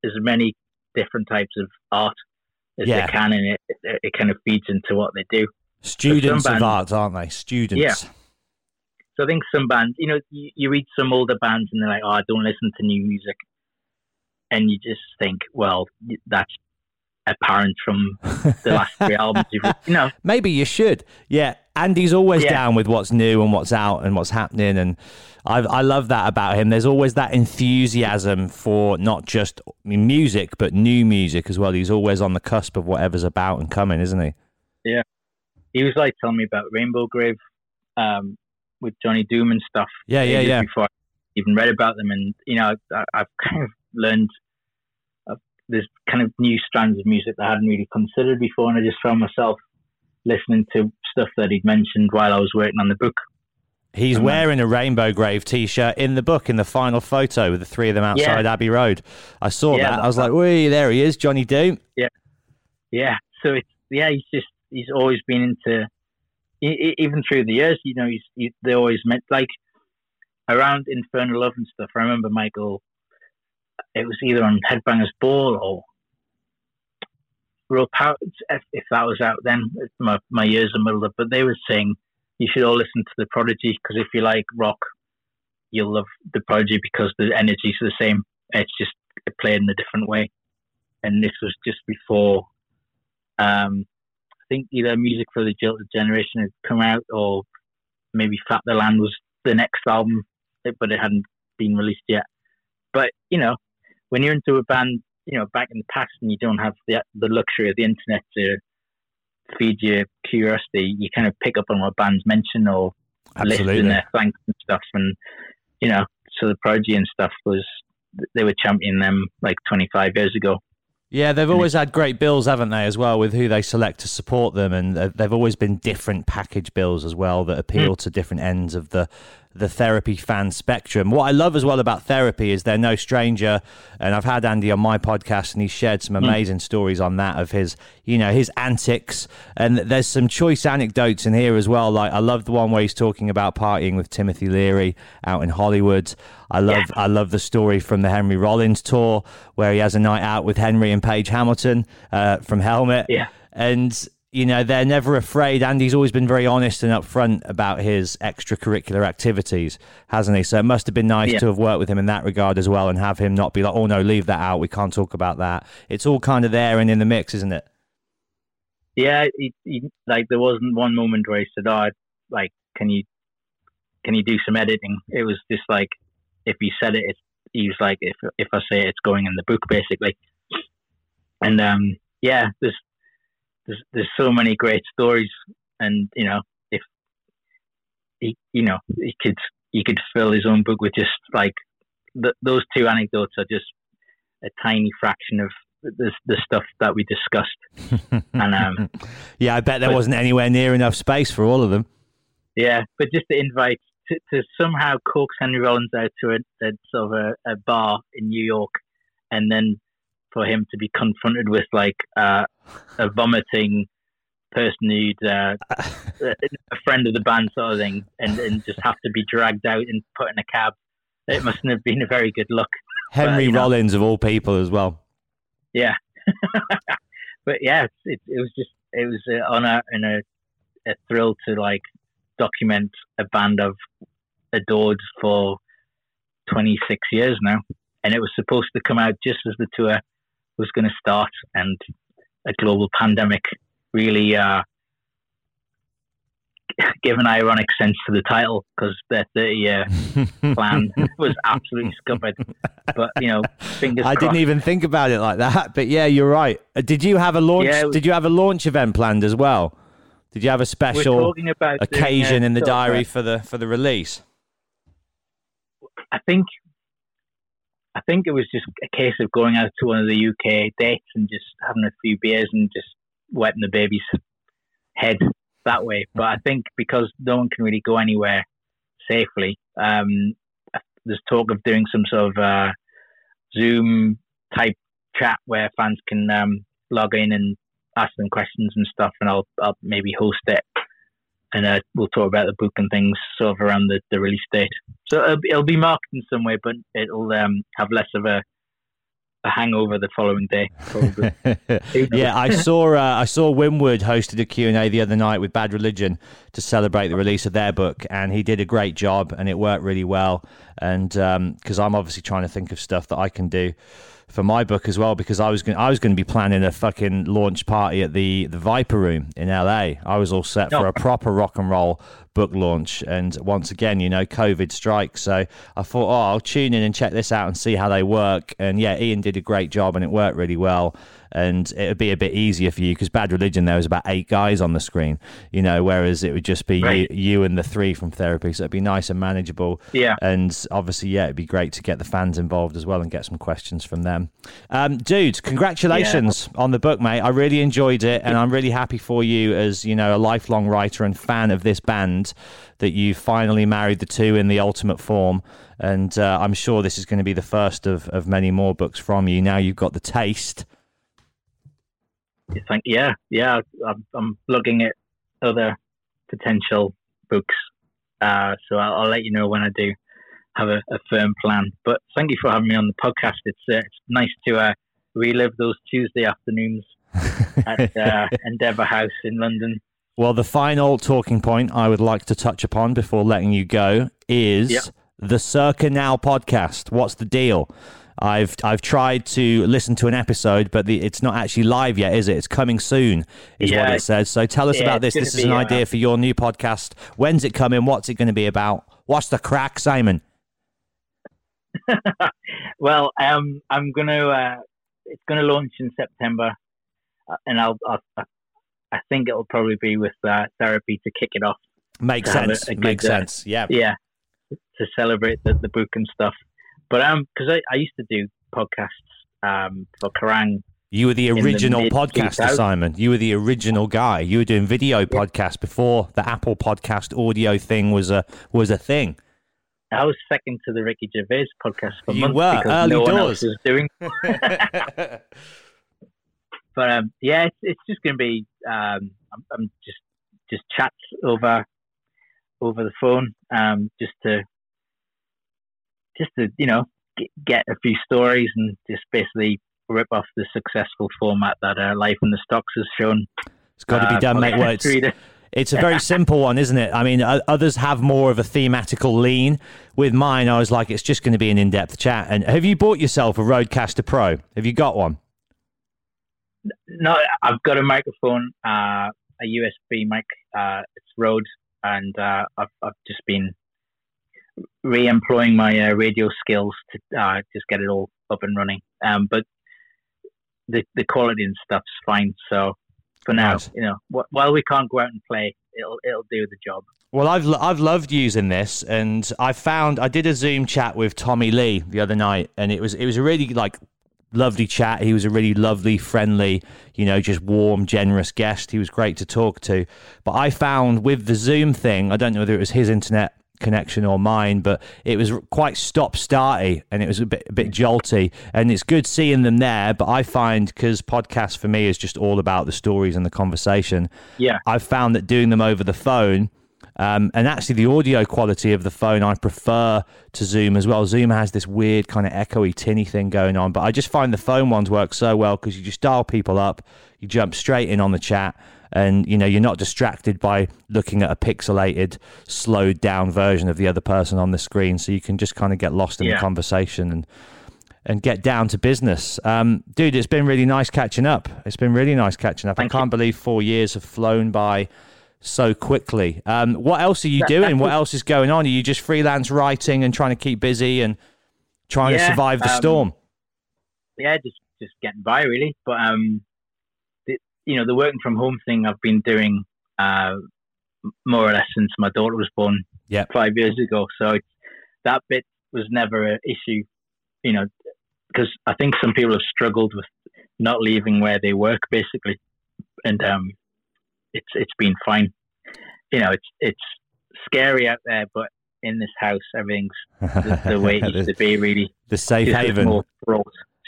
as many different types of art as Yeah. they can, and it it kind of feeds into what they do. Students some of art, aren't they? Students. Yeah. So I think some bands, you know, you, you read some older bands and they're like, "Oh, I don't listen to new music," and you just think, "Well, that's apparent from the last three albums you've, you know." Maybe you should. Yeah. Andy's always Yeah. down with what's new and what's out and what's happening. And I, I love that about him. There's always that enthusiasm for not just music, but new music as well. He's always on the cusp of whatever's about and coming, isn't he? He was like telling me about Rainbow Grave um, with Johnny Doom and stuff. Yeah, yeah, yeah. Before I even read about them, and you know, I, I've kind of learned uh, there's kind of new strands of music that I hadn't really considered before, and I just found myself listening to stuff that he'd mentioned while I was working on the book. He's wearing a Rainbow Grave t shirt in the book in the final photo with the three of them outside Yeah. Abbey Road. I saw Yeah, that. I was like, wee, there he is, Johnny Doom. Yeah, yeah, so it's yeah, he's just he's always been into even through the years. You know, he's he, they always met like around Infernal Love and stuff. I remember Michael. It was either on Headbangers Ball or Raw Power. If, that was out then, my my years are muddled up. But they were saying you should all listen to the Prodigy because if you like rock, you'll love the Prodigy because the energies are the same. It's just played in a different way. And this was just before um, think either Music for the Jilted Generation had come out, or maybe Fat the Land was the next album, but it hadn't been released yet. But you know, when you're into a band, you know, back in the past, and you don't have the the luxury of the internet to feed your curiosity, you kind of pick up on what bands mention or list in their thanks and stuff, and you know, so the Prodigy and stuff was they were championing them like 25 years ago. Yeah, they've always had great bills, haven't they, as well, with who they select to support them, and uh, they've always been different package bills as well that appeal to different ends of the the therapy fan spectrum. What I love as well about therapy is they're no stranger, and I've had Andy on my podcast, and he shared some amazing stories on that of his, you know, his antics, and there's some choice anecdotes in here as well. Like I love the one where he's talking about partying with Timothy Leary out in Hollywood. I love I love the story from the Henry Rollins tour where he has a night out with Henry and Page Hamilton uh, from Helmet. Yeah. And you know they're never afraid. Andy's always been very honest and upfront about his extracurricular activities, hasn't he? So it must have been nice Yeah. to have worked with him in that regard as well, and have him not be like, "Oh no, leave that out. We can't talk about that." It's all kind of there and in the mix, isn't it? Yeah, he, he, like there wasn't one moment where he said, "Oh, like, can you can you do some editing?" It was just like if he said it, it's, he was like, "If if I say it, it's going in the book, basically." And um, yeah, there's there's there's so many great stories, and you know, if he you know he could he could fill his own book with just like th- those two anecdotes are just a tiny fraction of the the stuff that we discussed. and um, yeah, I bet there but- wasn't anywhere near enough space for all of them. Yeah, but just the invite to, to somehow coax Henry Rollins out to a, a sort of a, a bar in New York, and then for him to be confronted with like uh, a vomiting person who'd uh, a friend of the band sort of thing, and, and just have to be dragged out and put in a cab. It mustn't have been a very good look. Henry know. Rollins of all people as well. Yeah, but yeah, it, it, it was just it was an honor and a, a thrill to like document a band I've adored for 26 years now. And it was supposed to come out just as the tour was going to start, and a global pandemic really uh, give an ironic sense to the title because their 30 year plan was absolutely scuppered. But, you know, fingers I crossed. didn't even think about it like that, but yeah, you're right. Uh, Did you have a launch? Yeah, was- did you have a launch event planned as well? Did you have a special doing occasion in the diary for the for the release? I think I think it was just a case of going out to one of the UK dates and just having a few beers and just wetting the baby's head that way. But I think because no one can really go anywhere safely, um, there's talk of doing some sort of uh, Zoom type chat where fans can um, log in and ask them questions and stuff, and I'll I'll maybe host it. And uh, we'll talk about the book and things sort of around the, the release date. So it'll, be- it'll be marked in some way, but it'll um, have less of a a hangover the following day. Yeah, I saw uh, I saw Winwood hosted a Q&A the other night with Bad Religion to celebrate the release of their book and he did a great job and it worked really well and because I'm obviously trying to think of stuff that I can do for my book as well because I was going I was going to be planning a fucking launch party at the the Viper Room in LA. I was all set for Oh. a proper rock and roll book launch and once again, you know, COVID strikes. So I thought, oh, I'll tune in and check this out and see how they work. And yeah, Ian did a great job and it worked really well. And it would be a bit easier for you because Bad Religion there was about eight guys on the screen, you know, whereas it would just be Right. you, you and the three from therapy. So it'd be nice and manageable. Yeah. And obviously, yeah, it'd be great to get the fans involved as well and get some questions from them. Um, dude, congratulations on the book, mate. I really enjoyed it, and I'm really happy for you as you know a lifelong writer and fan of this band that you finally married the two in the ultimate form. And uh, I'm sure this is going to be the first of, of many more books from you. Now you've got the taste. You think, yeah, yeah, I'm, I'm looking at other potential books. Uh, so I'll, I'll let you know when I do have a, a firm plan. But thank you for having me on the podcast. It's uh, it's nice to uh, relive those Tuesday afternoons at uh, Endeavour House in London. Well, the final talking point I would like to touch upon before letting you go is Yep. the Circa Now podcast. What's the deal? I've I've tried to listen to an episode, but the, it's not actually live yet, is it? It's coming soon, is what it says. So tell us Yeah, about this. This is an be, uh, idea for your new podcast. When's it coming? What's it going to be about? What's the crack, Simon? well, um, I'm gonna. Uh, it's gonna launch in September, uh, and I'll, I'll. I think it'll probably be with uh, therapy to kick it off. Makes to a- sense. a good, Makes uh, sense. Yeah. Yeah, to celebrate the, the book and stuff. But um, because I, I used to do podcasts um for Kerrang. You were the the original mid- podcaster, Simon. You were the original guy. You were doing video podcasts before the Apple podcast audio thing was a was a thing. I was second to the Ricky Gervais podcast for You months were, because early no one else was doing. But um, yeah, it's, it's just going to be um, I'm, I'm just just chats over over the phone, um, just to just to you know get, a few stories and just basically rip off the successful format that uh, Life in the Stocks has shown. It's got to be Uh, done, mate. Well, it's, it's a very simple one, isn't it? I mean, others have more of a thematical lean. With mine, I was like, it's just going to be an in-depth chat. And have you bought yourself a RODECaster Pro? Have you got one? No, I've got a microphone, uh, a USB mic. Uh, it's Rode, and uh, I've I've just been re-employing my uh, radio skills to uh, just get it all up and running. Um, but the the quality and stuff's fine. So for now, Nice. you know, wh- while we can't go out and play, it'll it'll do the job. Well, I've I've loved using this, and I found I did a Zoom chat with Tommy Lee the other night, and it was it was a really like lovely chat. He was a really lovely, friendly, you know, just warm, generous guest. He was great to talk to. But I found with the Zoom thing, I don't know whether it was his internet connection or mine, but it was quite stop starty and it was a bit a bit jolty. And it's good seeing them there. But I find because podcast for me is just all about the stories and the conversation. Yeah. I've found that doing them over the phone. Um, and actually, the audio quality of the phone I prefer to Zoom as well. Zoom has this weird kind of echoey, tinny thing going on, but I just find the phone ones work so well because you just dial people up, you jump straight in on the chat, and you know you're not distracted by looking at a pixelated, slowed down version of the other person on the screen. So you can just kind of get lost in Yeah. the conversation and and get down to business. Um, dude, it's been really nice catching up. It's been really nice catching up. Thank I can't believe four years have flown by so quickly. Um, what else are you doing? What else is going on? Are you just freelance writing and trying to keep busy and trying to survive the um, storm? yeah, just just getting by really. But um, you know, the working from home thing I've been doing uh, more or less since my daughter was born Yep. five years ago. So that bit was never an issue, you know, because I think some people have struggled with not leaving where they work basically, and um, it's it's been fine. You know, it's it's scary out there, but in this house, everything's the, the way it used to be. Really, the safe Just haven. more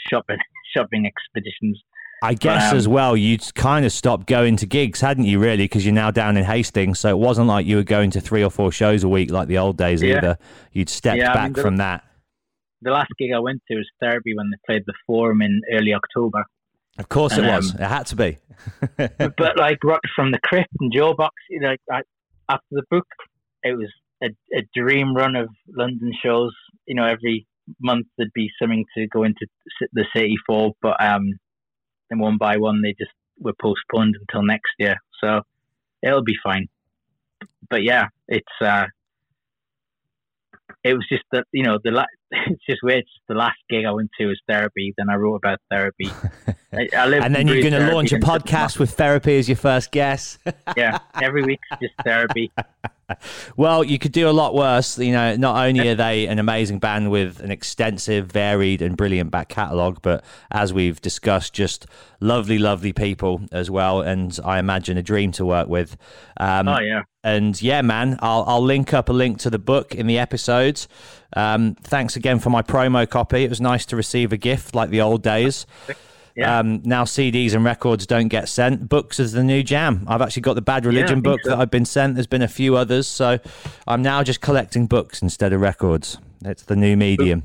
shopping shopping expeditions. I guess um, as well, you'd kind of stopped going to gigs, hadn't you, really? Because you're now down in Hastings. So it wasn't like you were going to three or four shows a week like the old days Yeah. either. You'd stepped Yeah, I back mean, the- from that. The last gig I went to was therapy when they played the Forum in early October. Of course it Um, was. It had to be. but like Rock from the Crypt and Joe Box, you know, I, after the book, it was a, a dream run of London shows. You know, every month there'd be something to go into the city for, but um, then one by one they just were postponed until next year. So it'll be fine. But yeah, it's uh, it was just that you know the la- it's just weird. It's the last gig I went to was therapy. Then I wrote about therapy. I, I live and then you're going to launch a podcast with therapy as your first guest. yeah, every week just therapy. Well, you could do a lot worse. You know, not only are they an amazing band with an extensive, varied, and brilliant back catalogue, but as we've discussed, just lovely, lovely people as well. And I imagine a dream to work with. Um, Oh yeah, and yeah, man, I'll I'll link up a link to the book in the episodes. Um, thanks again for my promo copy. It was nice to receive a gift like the old days. Yeah. Um, now CDs and records don't get sent. Books is the new jam. I've actually got the Bad Religion think book so. that I've been sent. There's been a few others, so I'm now just collecting books instead of records. It's the new medium.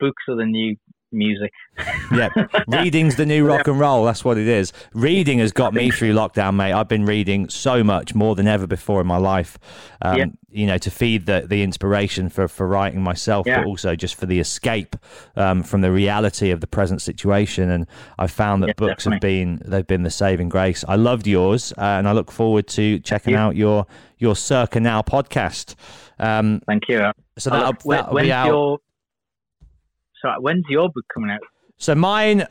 books are the new music. yeah, reading's the new rock and roll. That's what it is. Reading has got me through lockdown, mate. I've been reading so much more than ever before in my life. Um, Yeah. You know, to feed the the inspiration for for writing myself, Yeah. but also just for the escape um, from the reality of the present situation. And I've found that Yeah, books have been they've been the saving grace. I loved yours, uh, and I look forward to checking out your your Circa Now podcast. Um, Thank you. so that'll, when- that'll be out. your so when's your book coming out? So mine,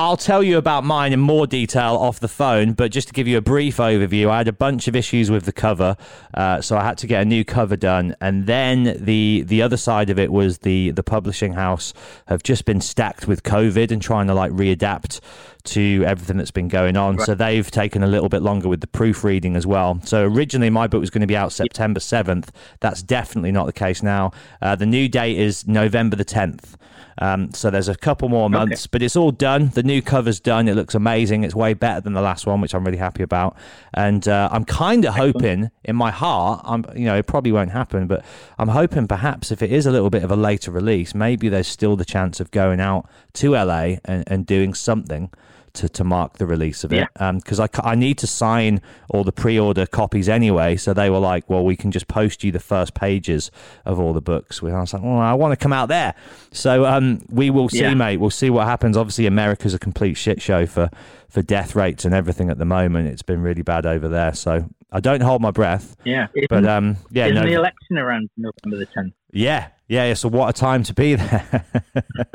I'll tell you about mine in more detail off the phone, but just to give you a brief overview, I had a bunch of issues with the cover, uh, so I had to get a new cover done, and then the the other side of it was the the publishing house have just been stacked with COVID and trying to like readapt to everything that's been going on. So they've taken a little bit longer with the proofreading as well. So originally my book was going to be out September seventh. That's definitely not the case now. Uh, the new date is November the tenth. Um, so there's a couple more months, but it's all done. The new cover's done. It looks amazing. It's way better than the last one, which I'm really happy about. And uh, I'm kind of hoping, in my heart, I'm you know it probably won't happen, but I'm hoping perhaps if it is a little bit of a later release, maybe there's still the chance of going out to LA and, and doing something to, to mark the release of it. Because I, ca- I need to sign all the pre-order copies anyway so they were like well we can just post you the first pages of all the books. And I was like well I want to come out there. So um, we will see Yeah. mate. We'll see what happens. Obviously America's a complete shit show for for death rates and everything at the moment. It's been really bad over there. So I don't hold my breath Yeah, but um yeah no, the election around November the tenth? yeah. Yeah yeah. So what a time to be there.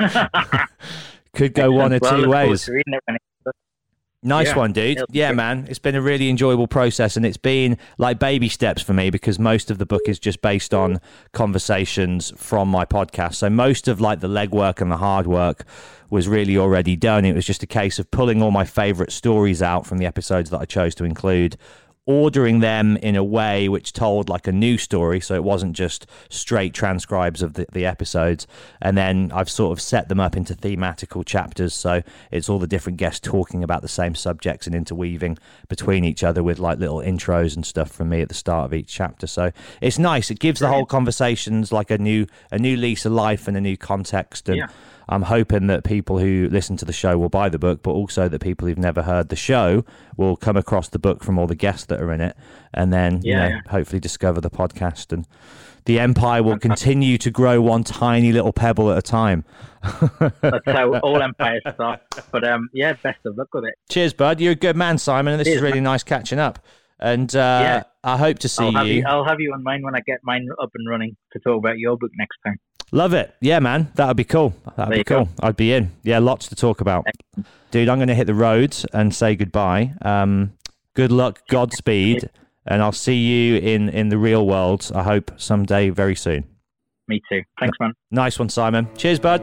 Could go one or Well, two ways to reading it when it's- Nice Yeah, one, dude. Yeah, man. It's been a really enjoyable process, and it's been like baby steps for me because most of the book is just based on conversations from my podcast. So most of like the legwork and the hard work was really already done. It was just a case of pulling all my favorite stories out from the episodes that I chose to include. Ordering them in a way which told like a new story, so it wasn't just straight transcribes of the, the episodes. And then I've sort of set them up into thematical chapters, so it's all the different guests talking about the same subjects and interweaving between each other with like little intros and stuff from me at the start of each chapter. So it's nice. It gives the whole conversations like a new a new lease of life and a new context. And Yeah. I'm hoping that people who listen to the show will buy the book, but also that people who've never heard the show will come across the book from all the guests that are in it, and then you know, hopefully discover the podcast and. The empire will continue to grow one tiny little pebble at a time. That's how all empires start. But um, yeah, best of luck with it. Cheers, bud. You're a good man, Simon, and this is Cheers, really nice catching up. And uh, Yeah. I hope to see I'll have you. you. I'll have you on mine when I get mine up and running to talk about your book next time. Love it. Yeah, man. That would be cool. That would be you go. cool. I'd be in. Yeah, lots to talk about. Dude, I'm going to hit the roads and say goodbye. Um, good luck, Godspeed, and I'll see you in, in the real world, I hope, someday very soon. Me too. Thanks, man. Nice one, Simon. Cheers, bud.